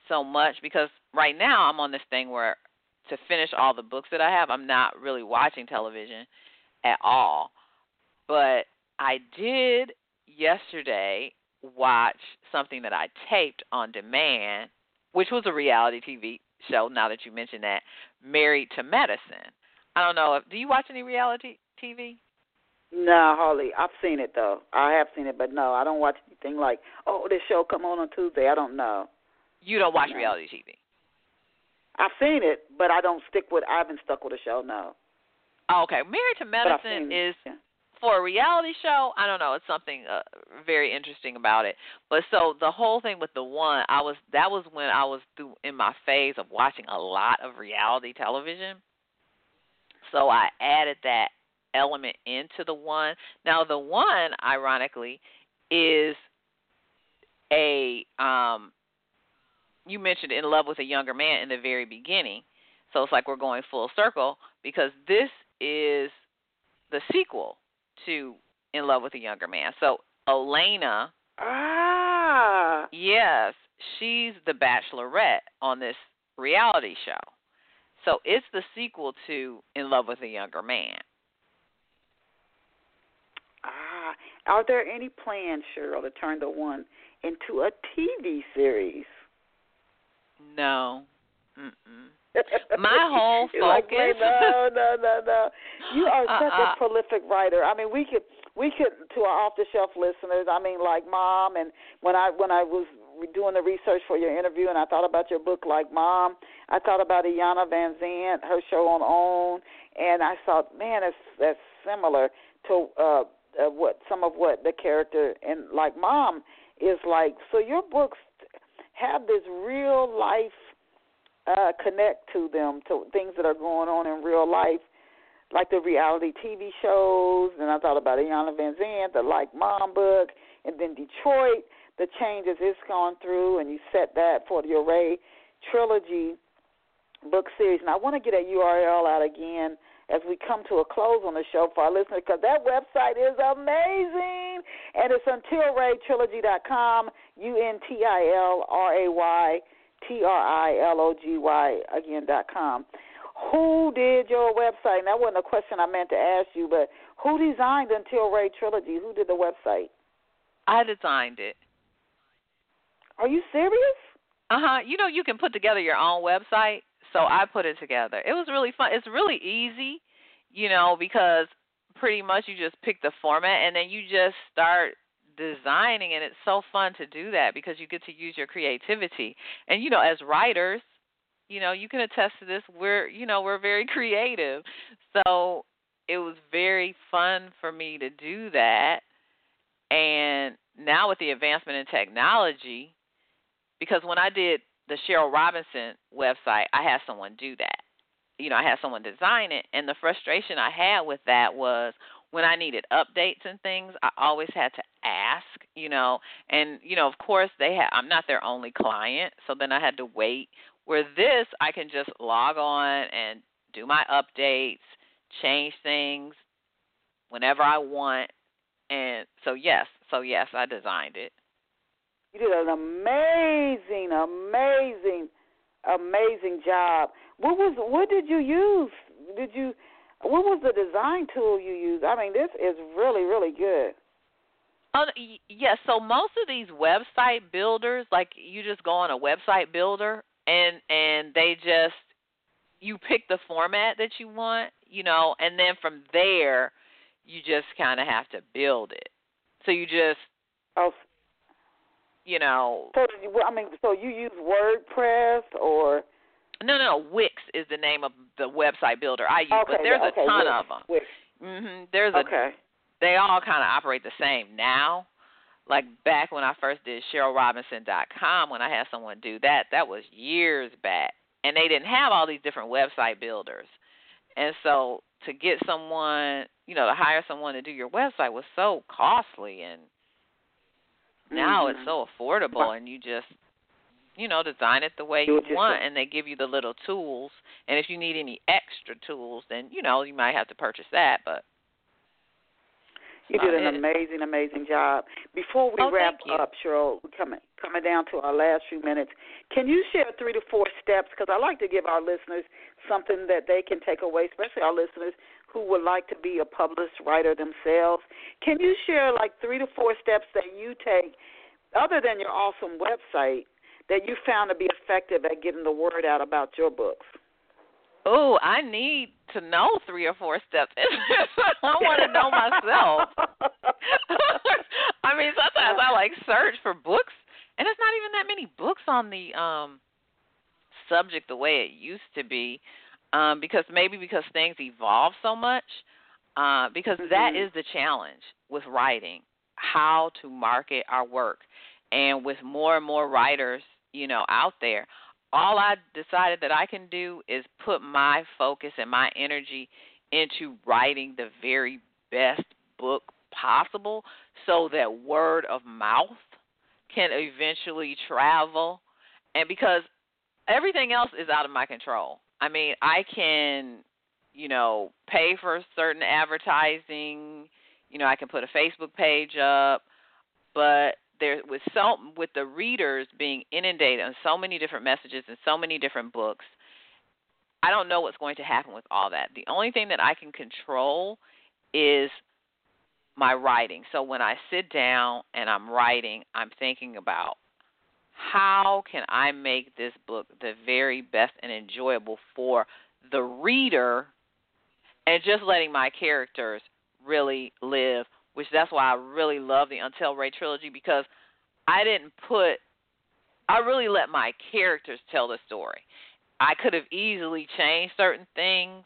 Speaker 1: so much because right now I'm on this thing where to finish all the books that I have, I'm not really watching television at all. But I did yesterday watch something that I taped on demand, which was a reality TV show. Now that you mention that, Married to Medicine. I don't know. Do you watch any reality TV?
Speaker 2: No, hardly. I've seen it though. I have seen it, but no, I don't watch anything like, oh, this show come on on Tuesday. I don't know.
Speaker 1: You don't watch
Speaker 2: no.
Speaker 1: reality TV.
Speaker 2: I've seen it, but I don't stick with. I haven't stuck with a show. No.
Speaker 1: Oh, okay, Married to Medicine is
Speaker 2: yeah.
Speaker 1: For a reality show. I don't know. It's something uh, very interesting about it. But so the whole thing with the one, I was that was when I was through in my phase of watching a lot of reality television. So I added that element into the one. Now the one, ironically, is a um you mentioned in love with a younger man in the very beginning. So it's like we're going full circle because this is the sequel to In Love with a Younger Man. So Elena
Speaker 2: Ah
Speaker 1: Yes, she's the bachelorette on this reality show. So it's the sequel to In Love with a Younger Man.
Speaker 2: Ah, are there any plans, Cheryl, to turn the one into a TV series?
Speaker 1: No. Mm-mm. My whole
Speaker 2: You're like,
Speaker 1: focus.
Speaker 2: no, no, no, no. You are such
Speaker 1: Uh-uh.
Speaker 2: a prolific writer. I mean, we could, we could, to our off-the-shelf listeners. I mean, like Mom, and when I when I was doing the research for your interview, and I thought about your book, like Mom, I thought about Iyanla Van Vanzant, her show on OWN, and I thought, man, that's that's similar to uh, uh, what some of what the character in like Mom is like. So your books have this real life uh, connect to them, to things that are going on in real life, like the reality TV shows. And I thought about Iyanla Vanzant, the Like Mom book, and then Detroit, the changes it's gone through, and you set that for your Ray trilogy book series. And I want to get a URL out again as we come to a close on the show for our listeners because that website is amazing. And it's untilraytrilogy.com, U N T I L R A Y T R I L O G Y again dot com. Who did your website? And that wasn't a question I meant to ask you, but who designed Until Ray Trilogy? Who did the website?
Speaker 1: I designed it.
Speaker 2: Are you serious?
Speaker 1: Uh huh. You know, you can put together your own website. So I put it together. It was really fun. It's really easy, you know, because pretty much you just pick the format and then you just start designing and it's so fun to do that because you get to use your creativity. And you know, as writers, you know, you can attest to this. We're, you know, we're very creative. So it was very fun for me to do that. And now with the advancement in technology, because when I did the Cheryl Robinson website, I had someone do that. You know, I had someone design it, and the frustration I had with that was when I needed updates and things, I always had to ask, you know, and you know, of course they have I'm not their only client, so then I had to wait. Where this I can just log on and do my updates, change things whenever I want. And so yes, so yes, I designed it.
Speaker 2: You did an amazing, amazing, amazing job. What was what did you use? Did you what was the design tool you used? I mean, this is really, really good.
Speaker 1: Uh, yes. Yeah, so most of these website builders, like you just go on a website builder and and they just you pick the format that you want, you know, and then from there you just kind of have to build it. So you just
Speaker 2: oh
Speaker 1: you know.
Speaker 2: So I mean, so you use WordPress or
Speaker 1: no, no, Wix is the name of the website builder I use,
Speaker 2: okay,
Speaker 1: but there's
Speaker 2: okay,
Speaker 1: a ton
Speaker 2: Wix,
Speaker 1: of them.
Speaker 2: Wix.
Speaker 1: Mhm. There's a
Speaker 2: okay.
Speaker 1: They all kind of operate the same now. Like back when I first did CherylRobinson.com, when I had someone do that, that was years back, and they didn't have all these different website builders. And so to get someone, you know, to hire someone to do your website was so costly, and now
Speaker 2: mm-hmm.
Speaker 1: it's so affordable, and you just you know, design it the way you want, and they give you the little tools. And if you need any extra tools, then you know you might have to purchase that. But
Speaker 2: you did an amazing, amazing job. Before we
Speaker 1: oh,
Speaker 2: wrap
Speaker 1: up,
Speaker 2: Cheryl, coming coming down to our last few minutes, can you share three to four steps? Because I like to give our listeners something that they can take away, especially our listeners who would like to be a published writer themselves. Can you share like three to four steps that you take, other than your awesome website, that you found to be effective at getting the word out about your books?
Speaker 1: Oh, I need to know three or four steps. I want to know myself. I mean, sometimes I like search for books, and it's not even that many books on the um subject the way it used to be, um, because maybe because things evolve so much. Uh, because
Speaker 2: mm-hmm.
Speaker 1: that is the challenge with writing, how to market our work, and with more and more writers you know, out there. All I decided that I can do is put my focus and my energy into writing the very best book possible so that word of mouth can eventually travel and because everything else is out of my control. I mean, I can, you know, pay for certain advertising, you know, I can put a Facebook page up, but there with so with the readers being inundated on so many different messages and so many different books i don't know what's going to happen with all that. The only thing that i can control is my writing. So when i sit down and i'm writing i'm thinking about how can i make this book the very best and enjoyable for the reader and just letting my characters really live which that's why I really love the Until Ray trilogy because I didn't put I really let my characters tell the story. I could have easily changed certain things,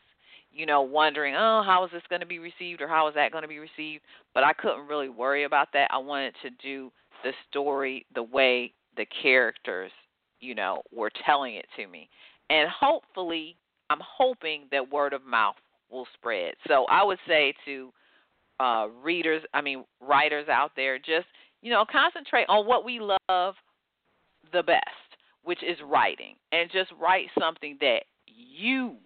Speaker 1: you know, wondering, oh, how is this going to be received or how is that going to be received? But I couldn't really worry about that. I wanted to do the story the way the characters, you know, were telling it to me. And hopefully, I'm hoping that word of mouth will spread. So I would say to uh, readers, I mean writers out there, just you know concentrate on what we love the best, which is writing, and just write something that you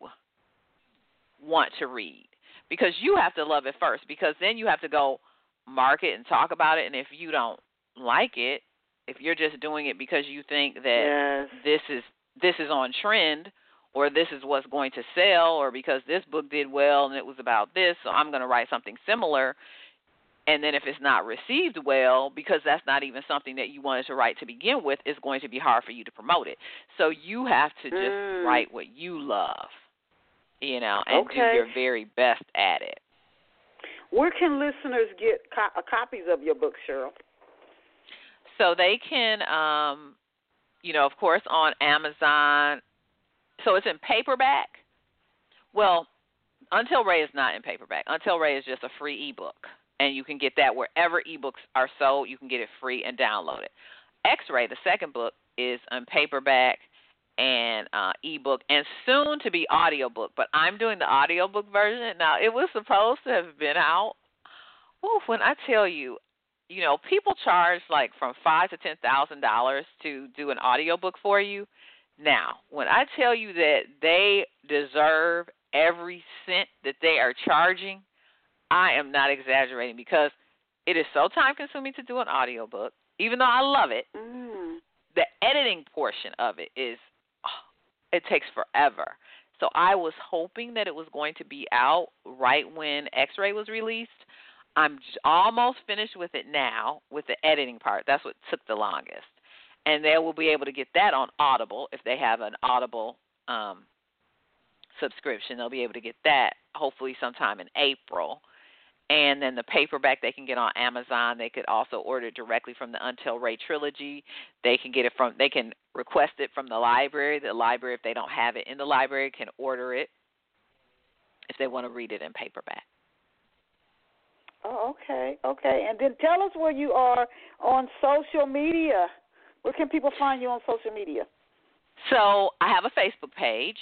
Speaker 1: want to read. Because you have to love it first because then you have to go market and talk about it. And if you don't like it if you're just doing it because you think that
Speaker 2: yes.
Speaker 1: this is this is on trend or this is what's going to sell or because this book did well and it was about this so i'm going to write something similar and then if it's not received well because that's not even something that you wanted to write to begin with it's going to be hard for you to promote it so you have to just
Speaker 2: mm.
Speaker 1: write what you love you know and
Speaker 2: okay.
Speaker 1: do your very best at it
Speaker 2: where can listeners get co- uh, copies of your book cheryl
Speaker 1: so they can um you know of course on amazon so it's in paperback. Well, Until Ray is not in paperback. Until Ray is just a free ebook, and you can get that wherever ebooks are sold. You can get it free and download it. X-Ray, the second book, is in paperback and uh, ebook, and soon to be audiobook. But I'm doing the audiobook version now. It was supposed to have been out Oof, when I tell you, you know, people charge like from five to ten thousand dollars to do an audiobook for you. Now, when I tell you that they deserve every cent that they are charging, I am not exaggerating because it is so time consuming to do an audiobook. Even though I love it,
Speaker 2: mm.
Speaker 1: the editing portion of it is oh, it takes forever. So I was hoping that it was going to be out right when X-Ray was released. I'm almost finished with it now with the editing part. That's what took the longest. And they will be able to get that on Audible if they have an Audible um subscription. They'll be able to get that hopefully sometime in April and then the paperback they can get on Amazon. They could also order directly from the Until Ray trilogy. They can get it from they can request it from the library. The library, if they don't have it in the library, can order it if they want to read it in paperback.
Speaker 2: Oh, okay, okay. And then tell us where you are on social media. Where can people find you on social media?
Speaker 1: So I have a Facebook page,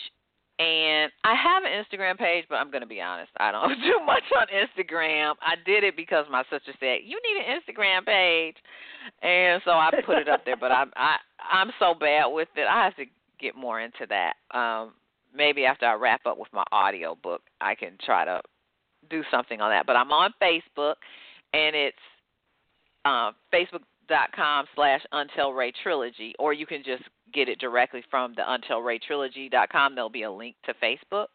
Speaker 1: and I have an Instagram page, but I'm going to be honest, I don't do much on Instagram. I did it because my sister said you need an Instagram page, and so I put it up there. But I'm I I'm so bad with it. I have to get more into that. Um, maybe after I wrap up with my audio book, I can try to do something on that. But I'm on Facebook, and it's uh, facebook.com slash Until Ray Trilogy, or you can just get it directly from the Until Ray Trilogy dot com. There'll be a link to Facebook,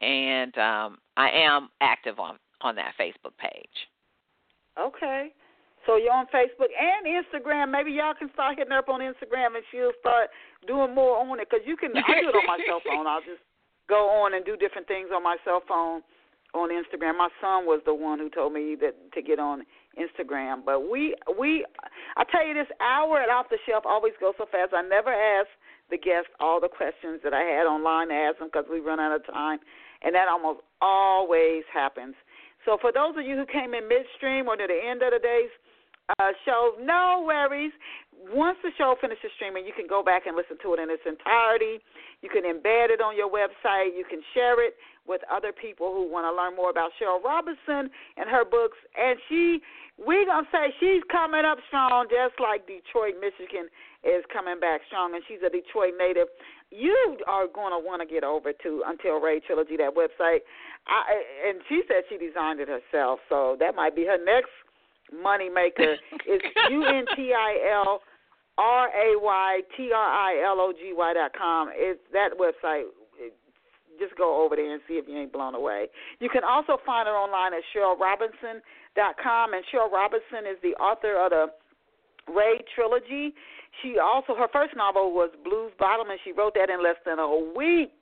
Speaker 1: and um, I am active on on that Facebook page.
Speaker 2: Okay. So you're on Facebook and Instagram. Maybe y'all can start hitting up on Instagram, and she'll start doing more on it. Cause you can, I do it on my cell phone. I'll just go on and do different things on my cell phone on Instagram. My son was the one who told me that to get on Instagram. But we we I tell you this hour at off the shelf always goes so fast. I never ask the guests all the questions that I had online to ask them because we run out of time, and that almost always happens. So for those of you who came in midstream or near the end of the day's uh, show, no worries. Once the show finishes streaming, you can go back and listen to it in its entirety. You can embed it on your website. You can share it with other people who want to learn more about Cheryl Robinson and her books. And she we're going to say she's coming up strong, just like Detroit, Michigan is coming back strong, and she's a Detroit native. You are going to want to get over to Until Ray Trilogy, that website. I, and she said she designed it herself, so that might be her next money maker. it's U N T I L R A Y T R I L O G Y dot com. It's that website just go over there and see if you ain't blown away. You can also find her online at CherylRobinson.com, and Cheryl Robinson is the author of the Ray trilogy. She also her first novel was Blues Bottom, and she wrote that in less than a week.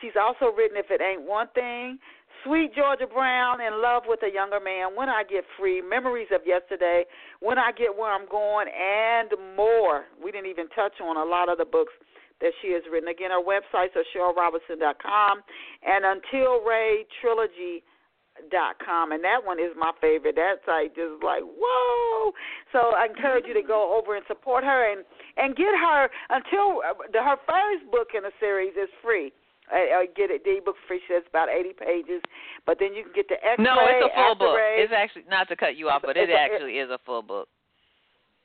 Speaker 2: She's also written If It Ain't One Thing, Sweet Georgia Brown, In Love with a Younger Man, When I Get Free, Memories of Yesterday, When I Get Where I'm Going, and more. We didn't even touch on a lot of the books that she has written. Again, her websites are CherylRobinson.com and UntilRayTrilogy.com. And that one is my favorite. That's like just like whoa. So I encourage you to go over and support her and and get her until uh, the, her first book in the series is free. I, I get it. The ebook free. She has about eighty pages, but then you can get the X-ray.
Speaker 1: No, it's a full book. It's actually not to cut you off, but it actually is a full book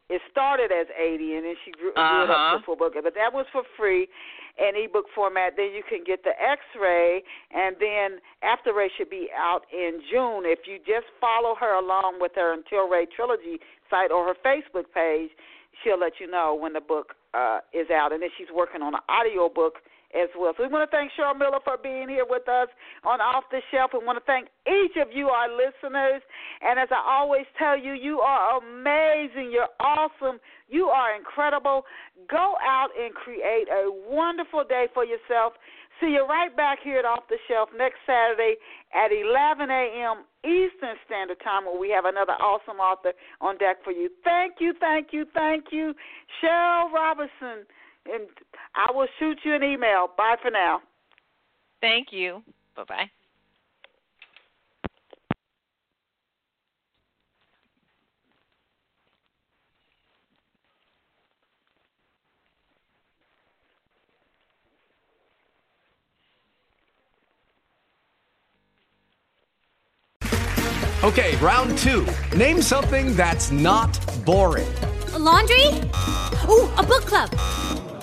Speaker 2: it started as 80 and then she grew,
Speaker 1: uh-huh.
Speaker 2: grew it up to a full book. But that was for free in ebook format. Then you can get the x-ray and then after ray should be out in june. If you just follow her along with her until ray trilogy site or her facebook page she'll let you know when the book uh is out. And then she's working on an audio book as well. So we want to thank Cheryl Miller for being here with us on Off the Shelf. We want to thank each of you, our listeners. And as I always tell you, you are amazing. You're awesome. You are incredible. Go out and create a wonderful day for yourself. See you right back here at Off the Shelf next Saturday at 11 a.m. Eastern Standard Time where we have another awesome author on deck for you. Thank you, thank you, thank you, Cheryl Robinson and I will shoot you an email. Bye for now.
Speaker 1: Thank you. Bye bye.
Speaker 3: Okay, round two. Name something that's not boring.
Speaker 4: A laundry? Ooh, a book club.